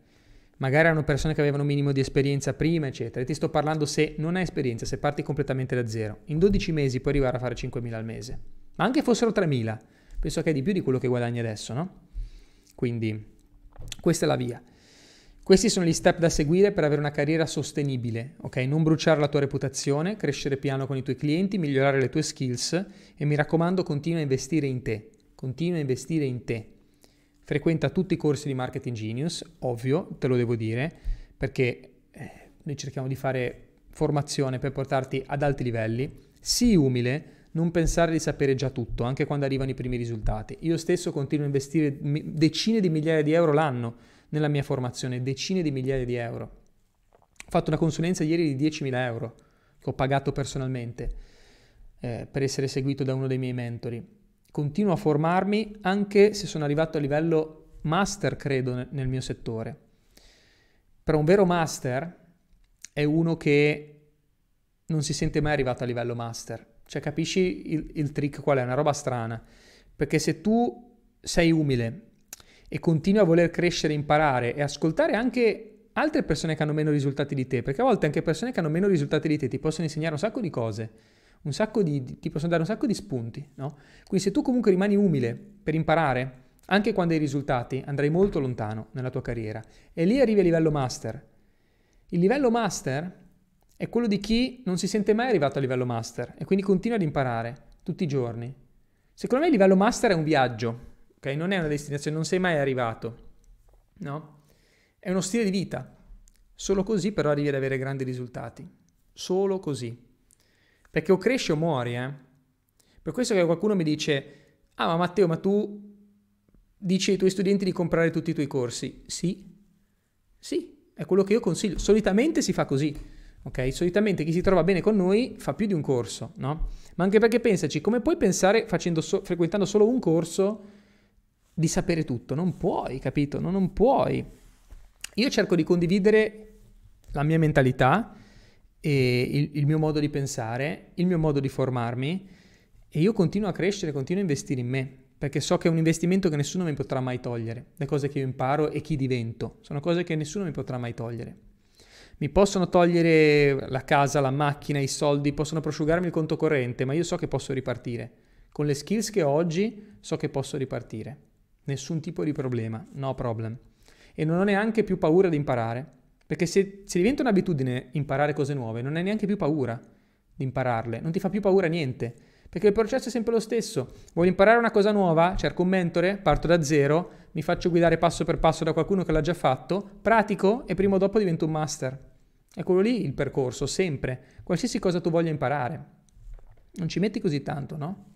Magari erano persone che avevano un minimo di esperienza prima, eccetera. E ti sto parlando se non hai esperienza, se parti completamente da zero. In 12 mesi puoi arrivare a fare 5.000 al mese. Ma anche fossero 3.000, penso che è di più di quello che guadagni adesso, no? Quindi questa è la via. Questi sono gli step da seguire per avere una carriera sostenibile, ok? Non bruciare la tua reputazione, crescere piano con i tuoi clienti, migliorare le tue skills e mi raccomando continua a investire in te, continua a investire in te. Frequenta tutti i corsi di Marketing Genius, ovvio, te lo devo dire, perché eh, noi cerchiamo di fare formazione per portarti ad alti livelli. Sii umile, non pensare di sapere già tutto, anche quando arrivano i primi risultati. Io stesso continuo a investire decine di migliaia di euro l'anno nella mia formazione, decine di migliaia di euro. Ho fatto una consulenza ieri di 10.000 euro che ho pagato personalmente eh, per essere seguito da uno dei miei mentori. Continuo a formarmi anche se sono arrivato a livello master, credo, nel mio settore. Però un vero master è uno che non si sente mai arrivato a livello master cioè, capisci il, il trick qual è? Una roba strana. Perché se tu sei umile e continui a voler crescere, imparare e ascoltare anche altre persone che hanno meno risultati di te, perché a volte anche persone che hanno meno risultati di te ti possono insegnare un sacco di cose, sacco di, ti possono dare un sacco di spunti, no? Quindi se tu comunque rimani umile per imparare, anche quando hai risultati, andrai molto lontano nella tua carriera. E lì arrivi a livello master. Il livello master è quello di chi non si sente mai arrivato a livello master e quindi continua ad imparare tutti i giorni. Secondo me il livello master è un viaggio, ok? Non è una destinazione, non sei mai arrivato, no? È uno stile di vita. Solo così però arrivi ad avere grandi risultati. Solo così. Perché o cresci o muori, eh? Per questo che qualcuno mi dice, ah ma Matteo, ma tu dici ai tuoi studenti di comprare tutti i tuoi corsi? Sì, sì, è quello che io consiglio. Solitamente si fa così. Ok? Solitamente chi si trova bene con noi fa più di un corso, no? Ma anche perché pensaci, come puoi pensare so- frequentando solo un corso di sapere tutto? Non puoi, capito? No, non puoi. Io cerco di condividere la mia mentalità e il, il mio modo di pensare, il mio modo di formarmi e io continuo a crescere, continuo a investire in me perché so che è un investimento che nessuno mi potrà mai togliere. Le cose che io imparo e chi divento sono cose che nessuno mi potrà mai togliere. Mi possono togliere la casa, la macchina, i soldi, possono prosciugarmi il conto corrente, ma io so che posso ripartire. Con le skills che ho oggi so che posso ripartire. Nessun tipo di problema, no problem. E non ho neanche più paura di imparare, perché se, se diventa un'abitudine imparare cose nuove, non hai neanche più paura di impararle, non ti fa più paura niente, perché il processo è sempre lo stesso. Voglio imparare una cosa nuova, cerco un mentore, parto da zero, mi faccio guidare passo per passo da qualcuno che l'ha già fatto, pratico e prima o dopo divento un master. È quello lì il percorso, sempre, qualsiasi cosa tu voglia imparare. Non ci metti così tanto, no?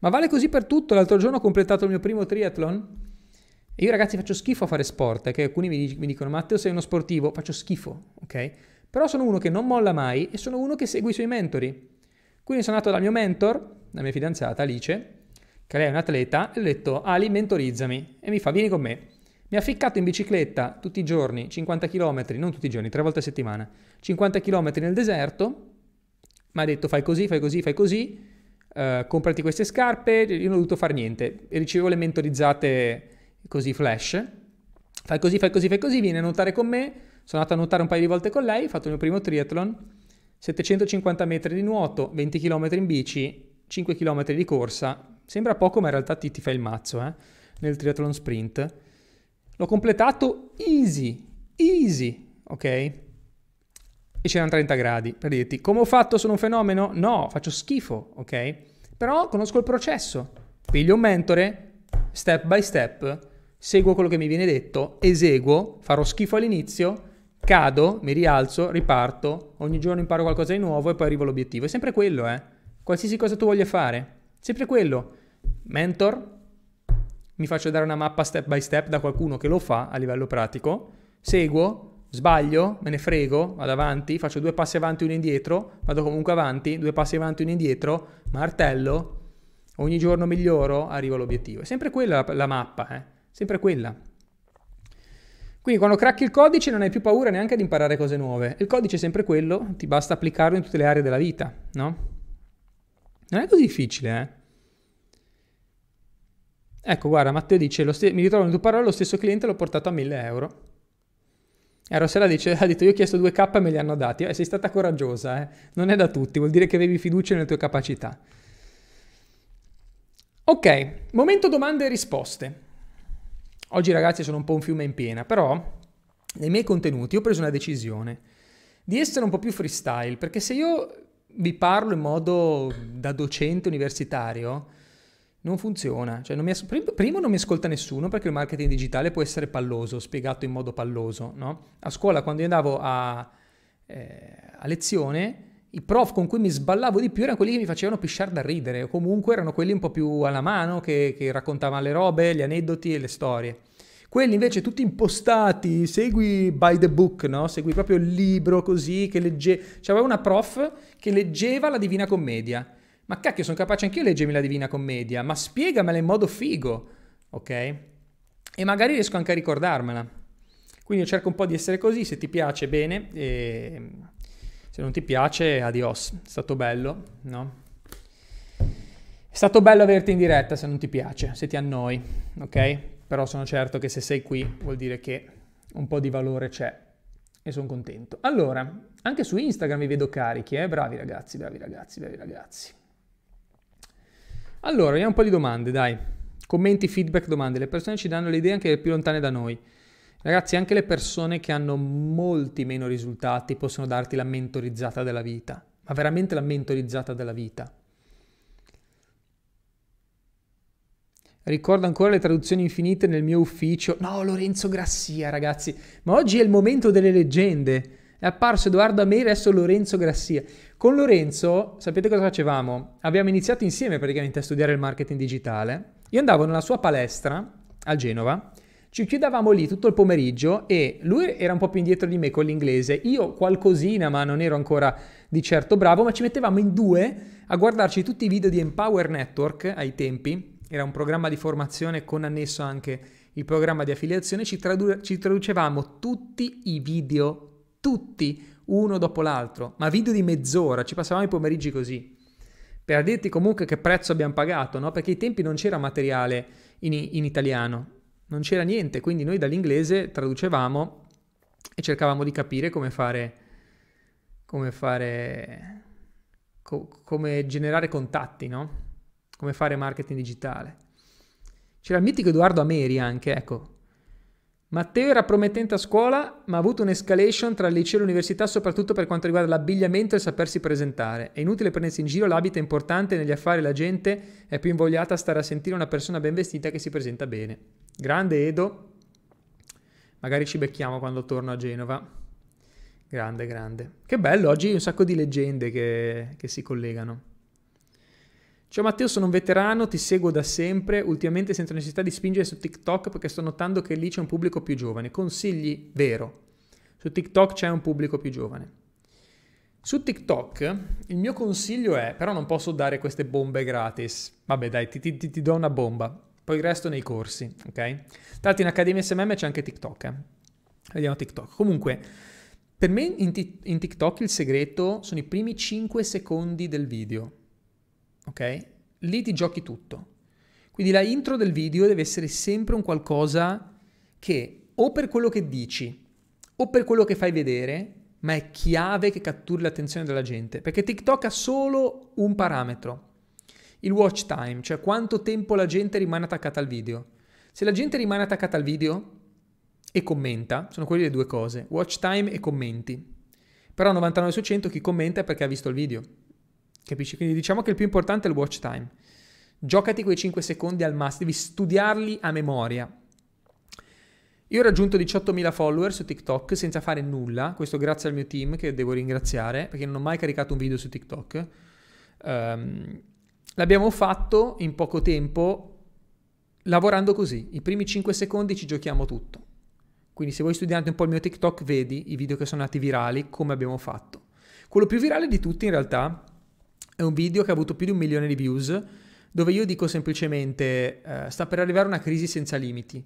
Ma vale così per tutto. L'altro giorno ho completato il mio primo triathlon e io ragazzi faccio schifo a fare sport, che alcuni mi, mi dicono Matteo sei uno sportivo, faccio schifo, ok? Però sono uno che non molla mai e sono uno che segue i suoi mentori. Quindi sono andato dal mio mentor, la mia fidanzata Alice, che lei è un atleta, e ho detto Ali mentorizzami e mi fa vieni con me. Mi ha ficcato in bicicletta tutti i giorni, 50 km, non tutti i giorni, tre volte a settimana, 50 km nel deserto, mi ha detto fai così, fai così, fai così, eh, comprati queste scarpe, io non ho dovuto fare niente, e ricevevo le mentorizzate così flash, fai così, fai così, fai così, vieni a nuotare con me, sono andato a nuotare un paio di volte con lei, ho fatto il mio primo triathlon, 750 metri di nuoto, 20 km in bici, 5 km di corsa, sembra poco ma in realtà ti, ti fai il mazzo eh, nel triathlon sprint. L'ho completato easy, easy, ok? E c'erano 30 gradi, per dirti, come ho fatto, sono un fenomeno? No, faccio schifo, ok? Però conosco il processo, piglio un mentore, step by step, seguo quello che mi viene detto, eseguo, farò schifo all'inizio, cado, mi rialzo, riparto, ogni giorno imparo qualcosa di nuovo e poi arrivo all'obiettivo. È sempre quello, eh? Qualsiasi cosa tu voglia fare, sempre quello. Mentor, mi faccio dare una mappa step by step da qualcuno che lo fa a livello pratico, seguo, sbaglio, me ne frego, vado avanti, faccio due passi avanti e uno indietro, vado comunque avanti, due passi avanti e uno indietro, martello, ogni giorno miglioro, arrivo all'obiettivo. È sempre quella la, mappa, eh? sempre quella. Quindi quando cracchi il codice non hai più paura neanche di imparare cose nuove. Il codice è sempre quello, ti basta applicarlo in tutte le aree della vita, no? Non è così difficile, eh? Ecco, guarda, Matteo dice, mi ritrovo in tue parole, lo stesso cliente l'ho portato a 1000 euro. E Rossella dice, ha detto, io ho chiesto 2K e me li hanno dati. Eh, sei stata coraggiosa, eh? Non è da tutti, vuol dire che avevi fiducia nelle tue capacità. Ok, momento domande e risposte. Oggi ragazzi sono un po' un fiume in piena, però nei miei contenuti ho preso una decisione di essere un po' più freestyle, perché se io vi parlo in modo da docente universitario, non funziona. Cioè, non mi as- primo non mi ascolta nessuno perché il marketing digitale può essere palloso, spiegato in modo palloso. No? A scuola, quando io andavo a, eh, a, lezione, i prof con cui mi sballavo di più erano quelli che mi facevano pisciare da ridere, o comunque erano quelli un po' più alla mano, che, che raccontavano le robe, gli aneddoti e le storie. Quelli invece tutti impostati, segui by the book, no? Segui proprio il libro così, che legge... C'aveva una prof che leggeva la Divina Commedia. Ma cacchio, sono capace anch'io di leggermi la Divina Commedia, ma spiegamela in modo figo, ok? E magari riesco anche a ricordarmela. Quindi io cerco un po' di essere così, se ti piace bene, e se non ti piace, adios. È stato bello, no? È stato bello averti in diretta se non ti piace, se ti annoi, ok? però sono certo che se sei qui vuol dire che un po' di valore c'è e sono contento. Allora, anche su Instagram vi vedo carichi, eh? Bravi ragazzi, bravi ragazzi, bravi ragazzi. Allora, vediamo un po' di domande, dai. Commenti, feedback, domande. Le persone ci danno le idee anche più lontane da noi. Ragazzi, anche le persone che hanno molti meno risultati possono darti la mentorizzata della vita, ma veramente la mentorizzata della vita. Ricordo ancora le traduzioni infinite nel mio ufficio. No, Lorenzo Grassia, ragazzi. Ma oggi è il momento delle leggende. È apparso Edoardo Ameri, adesso Lorenzo Grassia. Con Lorenzo, sapete cosa facevamo? Abbiamo iniziato insieme praticamente a studiare il marketing digitale. Io andavo nella sua palestra a Genova, ci chiudevamo lì tutto il pomeriggio e lui era un po' più indietro di me con l'inglese, io qualcosina, ma non ero ancora di certo bravo, ma ci mettevamo in due a guardarci tutti i video di Empower Network ai tempi era un programma di formazione con annesso anche il programma di affiliazione, ci, tradu- ci traducevamo tutti i video, tutti, uno dopo l'altro, ma video di mezz'ora, ci passavamo i pomeriggi così. Per dirti comunque che prezzo abbiamo pagato, no? Perché ai tempi non c'era materiale in, in italiano, non c'era niente, quindi noi dall'inglese traducevamo e cercavamo di capire come fare, come fare, co- come generare contatti, no? come fare marketing digitale. C'era il mitico Edoardo Ameri anche, ecco. Matteo era promettente a scuola, ma ha avuto un'escalation tra liceo e l'università, soprattutto per quanto riguarda l'abbigliamento e il sapersi presentare. È inutile prendersi in giro, l'abito è importante, negli affari la gente è più invogliata a stare a sentire una persona ben vestita che si presenta bene. Grande Edo, magari ci becchiamo quando torno a Genova. Grande, grande. Che bello, oggi un sacco di leggende che, che si collegano. Ciao Matteo, sono un veterano, ti seguo da sempre, ultimamente sento necessità di spingere su TikTok perché sto notando che lì c'è un pubblico più giovane. Consigli? Vero. Su TikTok c'è un pubblico più giovane. Su TikTok il mio consiglio è, però non posso dare queste bombe gratis. Vabbè dai, ti, ti, ti do una bomba. Poi il resto nei corsi, ok? Tra l'altro in Accademia SMM c'è anche TikTok, eh? Vediamo TikTok. Comunque, per me in, t- in TikTok il segreto sono i primi 5 secondi del video ok? Lì ti giochi tutto. Quindi la intro del video deve essere sempre un qualcosa che o per quello che dici o per quello che fai vedere, ma è chiave che catturi l'attenzione della gente, perché TikTok ha solo un parametro, il watch time, cioè quanto tempo la gente rimane attaccata al video. Se la gente rimane attaccata al video e commenta, sono quelle le due cose, watch time e commenti. Però 99 su 100 chi commenta è perché ha visto il video. Capisci? Quindi diciamo che il più importante è il watch time. Giocati quei 5 secondi al massimo, devi studiarli a memoria. Io ho raggiunto 18.000 follower su TikTok senza fare nulla, questo grazie al mio team che devo ringraziare perché non ho mai caricato un video su TikTok. Um, l'abbiamo fatto in poco tempo lavorando così, i primi 5 secondi ci giochiamo tutto. Quindi se vuoi studiare un po' il mio TikTok vedi i video che sono andati virali come abbiamo fatto. Quello più virale di tutti in realtà è un video che ha avuto più di un milione di views, dove io dico semplicemente uh, sta per arrivare una crisi senza limiti,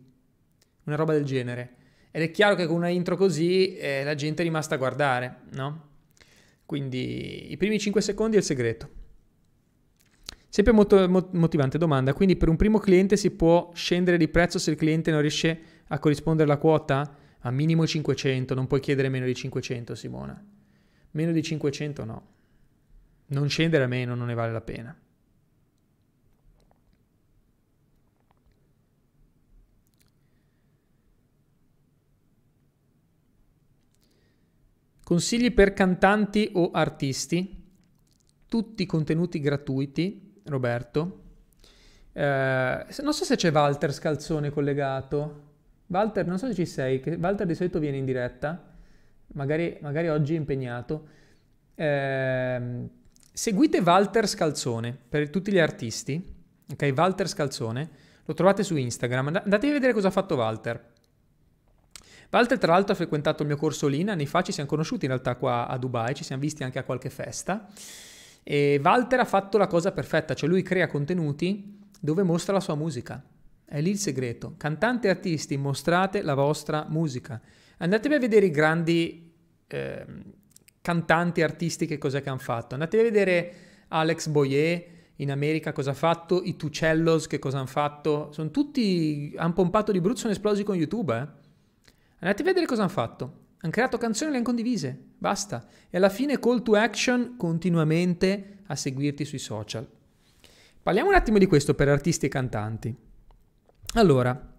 una roba del genere. Ed è chiaro che con una intro così eh, la gente è rimasta a guardare, no? Quindi i primi 5 secondi è il segreto. Sempre molto motivante domanda, quindi per un primo cliente si può scendere di prezzo se il cliente non riesce a corrispondere alla quota? A minimo 500, non puoi chiedere meno di 500 Simona. Meno di 500 no. Non scendere a meno, non ne vale la pena. Consigli per cantanti o artisti? Tutti contenuti gratuiti, Roberto. Eh, non so se c'è Walter Scalzone collegato. Walter, non so se ci sei, Walter di solito viene in diretta, magari, magari oggi è impegnato. Eh, seguite Walter Scalzone per tutti gli artisti, ok? Walter Scalzone, lo trovate su Instagram, andatevi a vedere cosa ha fatto Walter. Walter tra l'altro ha frequentato il mio corso lì, anni fa ci siamo conosciuti in realtà qua a Dubai, ci siamo visti anche a qualche festa e Walter ha fatto la cosa perfetta, cioè lui crea contenuti dove mostra la sua musica. È lì il segreto. Cantanti e artisti, mostrate la vostra musica. Andatevi a vedere i grandi eh, cantanti artisti che cos'è che hanno fatto. Andatevi a vedere Alex Boyer in America cosa ha fatto, i Tucellos che cosa hanno fatto. Sono tutti, hanno pompato di brutto, sono esplosi con YouTube. Eh? Andate a vedere cosa hanno fatto. Hanno creato canzoni e le hanno condivise. Basta. E alla fine call to action continuamente a seguirti sui social. Parliamo un attimo di questo per artisti e cantanti. Allora,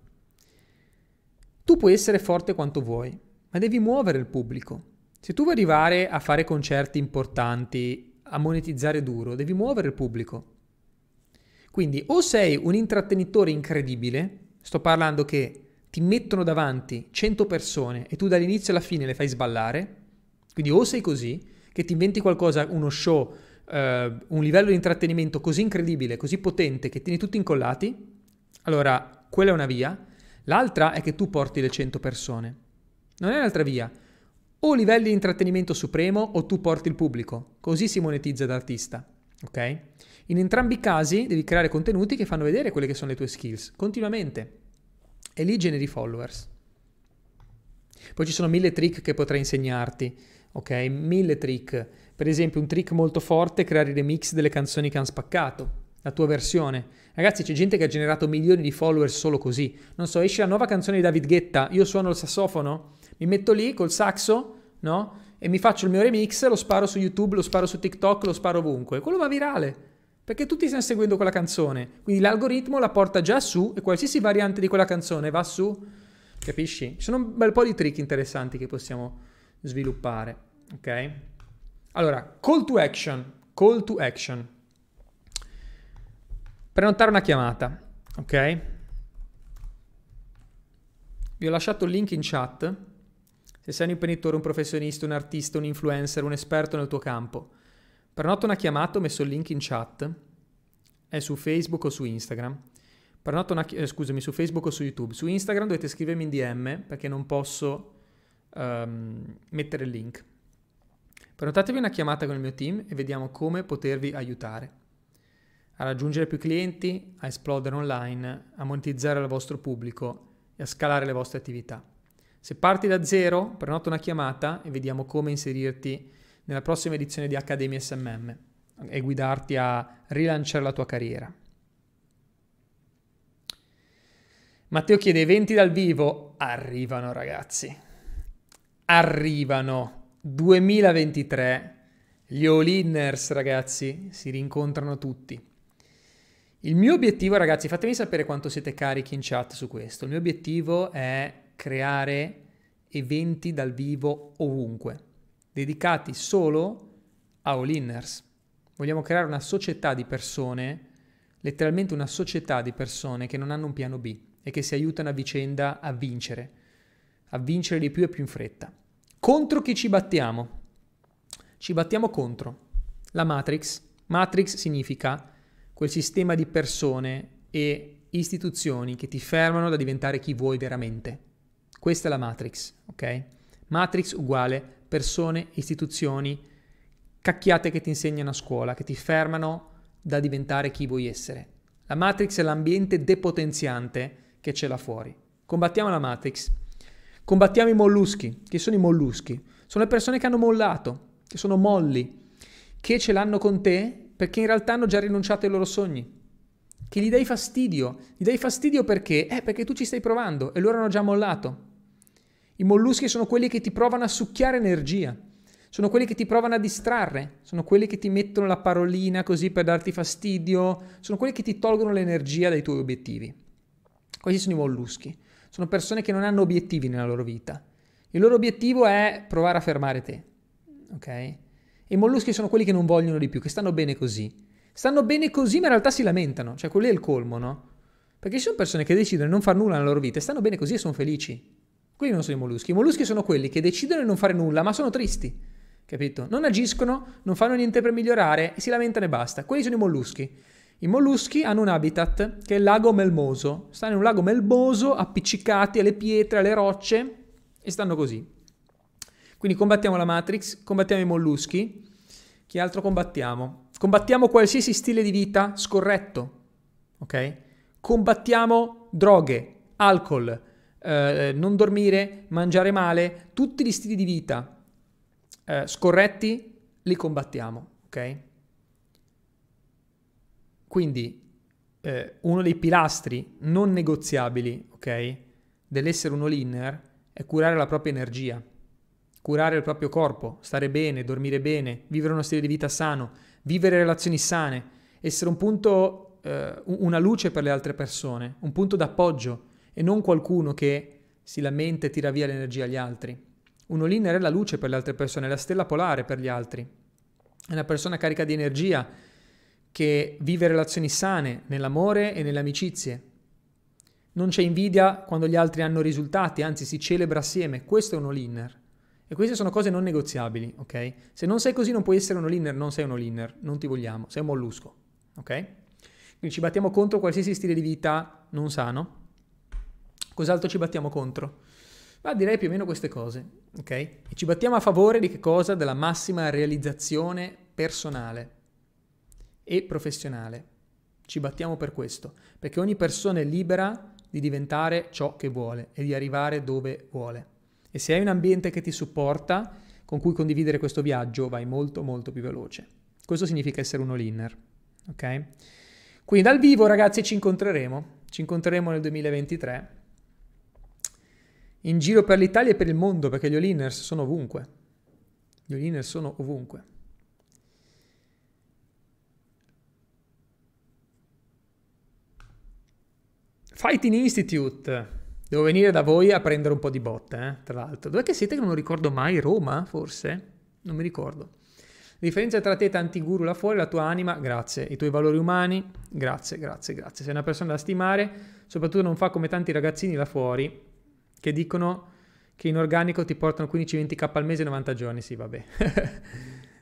tu puoi essere forte quanto vuoi, ma devi muovere il pubblico. Se tu vuoi arrivare a fare concerti importanti, a monetizzare duro, devi muovere il pubblico. Quindi o sei un intrattenitore incredibile, sto parlando che ti mettono davanti 100 persone e tu dall'inizio alla fine le fai sballare, quindi o sei così, che ti inventi qualcosa, uno show, eh, un livello di intrattenimento così incredibile, così potente, che tieni tutti incollati, allora quella è una via. L'altra è che tu porti le 100 persone. Non è un'altra via. O livelli di intrattenimento supremo o tu porti il pubblico. Così si monetizza da artista. Ok? In entrambi i casi devi creare contenuti che fanno vedere quelle che sono le tue skills, continuamente e lì generi followers. Poi ci sono mille trick che potrei insegnarti, ok? Mille trick. Per esempio, un trick molto forte è creare i remix delle canzoni che hanno spaccato, la tua versione. Ragazzi, c'è gente che ha generato milioni di followers solo così. Non so, esce la nuova canzone di David Guetta, io suono il sassofono, mi metto lì col saxo, no? E mi faccio il mio remix, lo sparo su YouTube, lo sparo su TikTok, lo sparo ovunque. Quello va virale perché tutti stanno seguendo quella canzone. Quindi l'algoritmo la porta già su e qualsiasi variante di quella canzone va su, capisci? Ci sono un bel po' di trick interessanti che possiamo sviluppare, ok? Allora, call to action, call to action. Prenotare una chiamata, ok? Vi ho lasciato il link in chat. Se sei un imprenditore, un professionista, un artista, un influencer, un esperto nel tuo campo Prenota una chiamata, ho messo il link in chat, è su Facebook o su Instagram. Prenota una, eh, scusami, su Facebook o su YouTube. Su Instagram dovete scrivermi in DM perché non posso um, mettere il link. Prenotatevi una chiamata con il mio team e vediamo come potervi aiutare a raggiungere più clienti, a esplodere online, a monetizzare il vostro pubblico e a scalare le vostre attività. Se parti da zero, prenota una chiamata e vediamo come inserirti nella prossima edizione di Accademia SMM e guidarti a rilanciare la tua carriera. Matteo chiede eventi dal vivo. Arrivano ragazzi. Arrivano. 2023. Gli all-inners ragazzi si rincontrano tutti. Il mio obiettivo ragazzi, fatemi sapere quanto siete carichi in chat su questo. Il mio obiettivo è creare eventi dal vivo ovunque dedicati solo a all-inners. Vogliamo creare una società di persone, letteralmente una società di persone che non hanno un piano B e che si aiutano a vicenda a vincere, a vincere di più e più in fretta. Contro chi ci battiamo? Ci battiamo contro la Matrix. Matrix significa quel sistema di persone e istituzioni che ti fermano da diventare chi vuoi veramente. Questa è la Matrix, ok? Matrix uguale persone, istituzioni, cacchiate che ti insegnano a scuola, che ti fermano da diventare chi vuoi essere. La Matrix è l'ambiente depotenziante che c'è là fuori. Combattiamo la Matrix. Combattiamo i molluschi. Chi sono i molluschi? Sono le persone che hanno mollato, che sono molli, che ce l'hanno con te perché in realtà hanno già rinunciato ai loro sogni. Che gli dai fastidio. Gli dai fastidio perché? Eh, perché tu ci stai provando e loro hanno già mollato. I molluschi sono quelli che ti provano a succhiare energia, sono quelli che ti provano a distrarre, sono quelli che ti mettono la parolina così per darti fastidio, sono quelli che ti tolgono l'energia dai tuoi obiettivi. Questi sono i molluschi. Sono persone che non hanno obiettivi nella loro vita. Il loro obiettivo è provare a fermare te. Ok? E i molluschi sono quelli che non vogliono di più, che stanno bene così. Stanno bene così, ma in realtà si lamentano. Cioè, quello è il colmo, no? Perché ci sono persone che decidono di non fare nulla nella loro vita e stanno bene così e sono felici. Quelli non sono i molluschi. I molluschi sono quelli che decidono di non fare nulla, ma sono tristi. Capito? Non agiscono, non fanno niente per migliorare e si lamentano e basta. Quelli sono i molluschi. I molluschi hanno un habitat che è il lago melmoso. Stanno in un lago melmoso, appiccicati alle pietre, alle rocce e stanno così. Quindi combattiamo la Matrix, combattiamo i molluschi. Chi altro combattiamo? Combattiamo qualsiasi stile di vita scorretto. Ok? Combattiamo droghe, alcol, eh, non dormire, mangiare male, tutti gli stili di vita eh, scorretti li combattiamo, ok? Quindi eh, uno dei pilastri non negoziabili, ok, dell'essere un all-inner è curare la propria energia, curare il proprio corpo, stare bene, dormire bene, vivere uno stile di vita sano, vivere relazioni sane, essere un punto, eh, una luce per le altre persone, un punto d'appoggio e non qualcuno che si lamenta e tira via l'energia agli altri. Un all-inner è la luce per le altre persone, è la stella polare per gli altri. È una persona carica di energia che vive relazioni sane nell'amore e nelle amicizie. Non c'è invidia quando gli altri hanno risultati, anzi si celebra assieme. Questo è un all-inner. E queste sono cose non negoziabili, ok? Se non sei così non puoi essere un all-inner, non sei un all-inner, non ti vogliamo, sei un mollusco, ok? Quindi ci battiamo contro qualsiasi stile di vita non sano, Cos'altro ci battiamo contro? Ma direi più o meno queste cose, ok? E ci battiamo a favore di che cosa? Della massima realizzazione personale e professionale. Ci battiamo per questo, perché ogni persona è libera di diventare ciò che vuole e di arrivare dove vuole. E se hai un ambiente che ti supporta, con cui condividere questo viaggio, vai molto molto più veloce. Questo significa essere un all-inner, ok? Quindi dal vivo ragazzi ci incontreremo, ci incontreremo nel 2023 in giro per l'Italia e per il mondo, perché gli all-inners sono ovunque. Gli all-inners sono ovunque. Fighting Institute. Devo venire da voi a prendere un po' di botte, eh, tra l'altro. Dov'è che siete che non ricordo mai? Roma, forse? Non mi ricordo. Differenza tra te, tanti guru là fuori, la tua anima, grazie. I tuoi valori umani, grazie, grazie, grazie. Sei una persona da stimare, soprattutto non fa come tanti ragazzini là fuori che dicono che in organico ti portano 15-20k al mese 90 giorni, sì vabbè.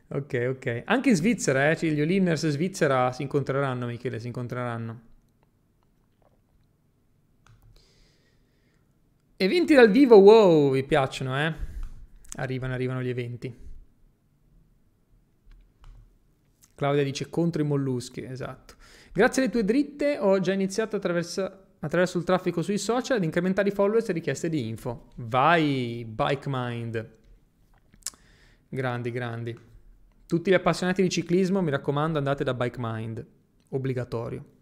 ok, ok. Anche in Svizzera, eh, gli Oliners Svizzera si incontreranno, Michele, si incontreranno. Eventi dal vivo, wow, vi piacciono, eh? Arrivano, arrivano gli eventi. Claudia dice contro i molluschi, esatto. Grazie alle tue dritte ho già iniziato attraverso attraverso il traffico sui social ad incrementare i followers e richieste di info. Vai, Bike Mind. Grandi, grandi. Tutti gli appassionati di ciclismo, mi raccomando, andate da Bike Mind. Obbligatorio.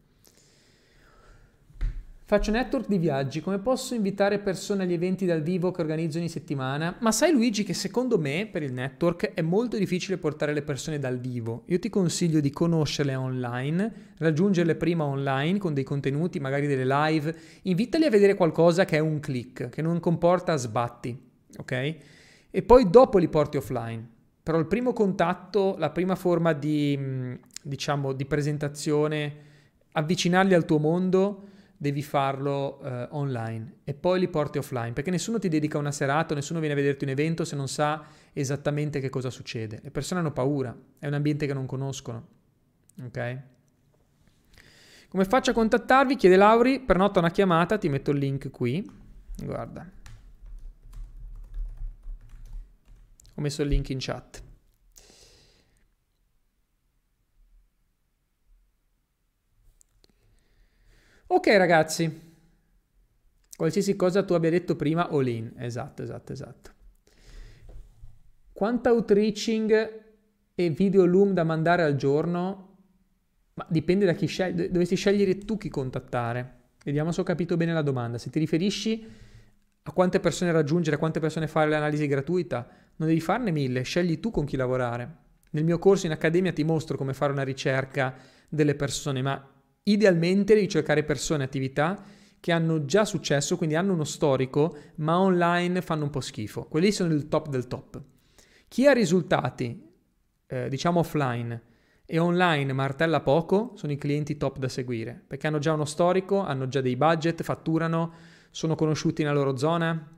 Faccio network di viaggi, come posso invitare persone agli eventi dal vivo che organizzo ogni settimana? Ma sai Luigi che secondo me per il network è molto difficile portare le persone dal vivo. Io ti consiglio di conoscerle online, raggiungerle prima online con dei contenuti, magari delle live, invitali a vedere qualcosa che è un click, che non comporta sbatti, ok? E poi dopo li porti offline. Però il primo contatto, la prima forma di, mm, diciamo, di presentazione, avvicinarli al tuo mondo devi farlo eh, online e poi li porti offline, perché nessuno ti dedica una serata, nessuno viene a vederti un evento se non sa esattamente che cosa succede. Le persone hanno paura, è un ambiente che non conoscono. Ok? Come faccio a contattarvi? Chiede Lauri, prenota una chiamata, ti metto il link qui. Guarda. Ho messo il link in chat. Ok ragazzi, qualsiasi cosa tu abbia detto prima, all in. Esatto, esatto, esatto. Quanta outreaching e video loom da mandare al giorno? Ma dipende da chi scegli, dovresti scegliere tu chi contattare. Vediamo se ho capito bene la domanda. Se ti riferisci a quante persone raggiungere, a quante persone fare l'analisi gratuita, non devi farne mille, scegli tu con chi lavorare. Nel mio corso in accademia ti mostro come fare una ricerca delle persone, ma idealmente devi cercare persone, attività che hanno già successo, quindi hanno uno storico, ma online fanno un po' schifo. Quelli sono il top del top. Chi ha risultati, eh, diciamo offline, e online martella poco sono i clienti top da seguire, perché hanno già uno storico, hanno già dei budget, fatturano, sono conosciuti nella loro zona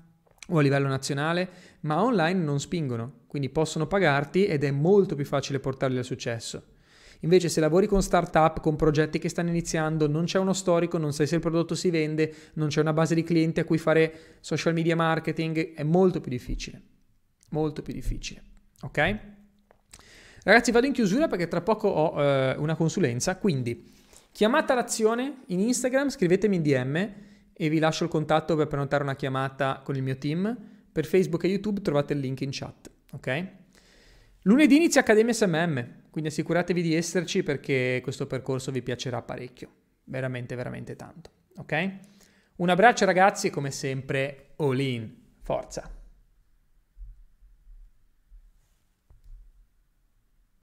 o a livello nazionale, ma online non spingono, quindi possono pagarti ed è molto più facile portarli al successo. Invece se lavori con startup, con progetti che stanno iniziando, non c'è uno storico, non sai se il prodotto si vende, non c'è una base di clienti a cui fare social media marketing, è molto più difficile. Molto più difficile. Ok? Ragazzi, vado in chiusura perché tra poco ho eh, una consulenza, quindi chiamata all'azione in Instagram, scrivetemi in DM e vi lascio il contatto per prenotare una chiamata con il mio team. Per Facebook e YouTube trovate il link in chat, ok? Lunedì inizia Accademia SMM, quindi assicuratevi di esserci perché questo percorso vi piacerà parecchio, veramente, veramente tanto, ok? Un abbraccio ragazzi e come sempre, all in, forza!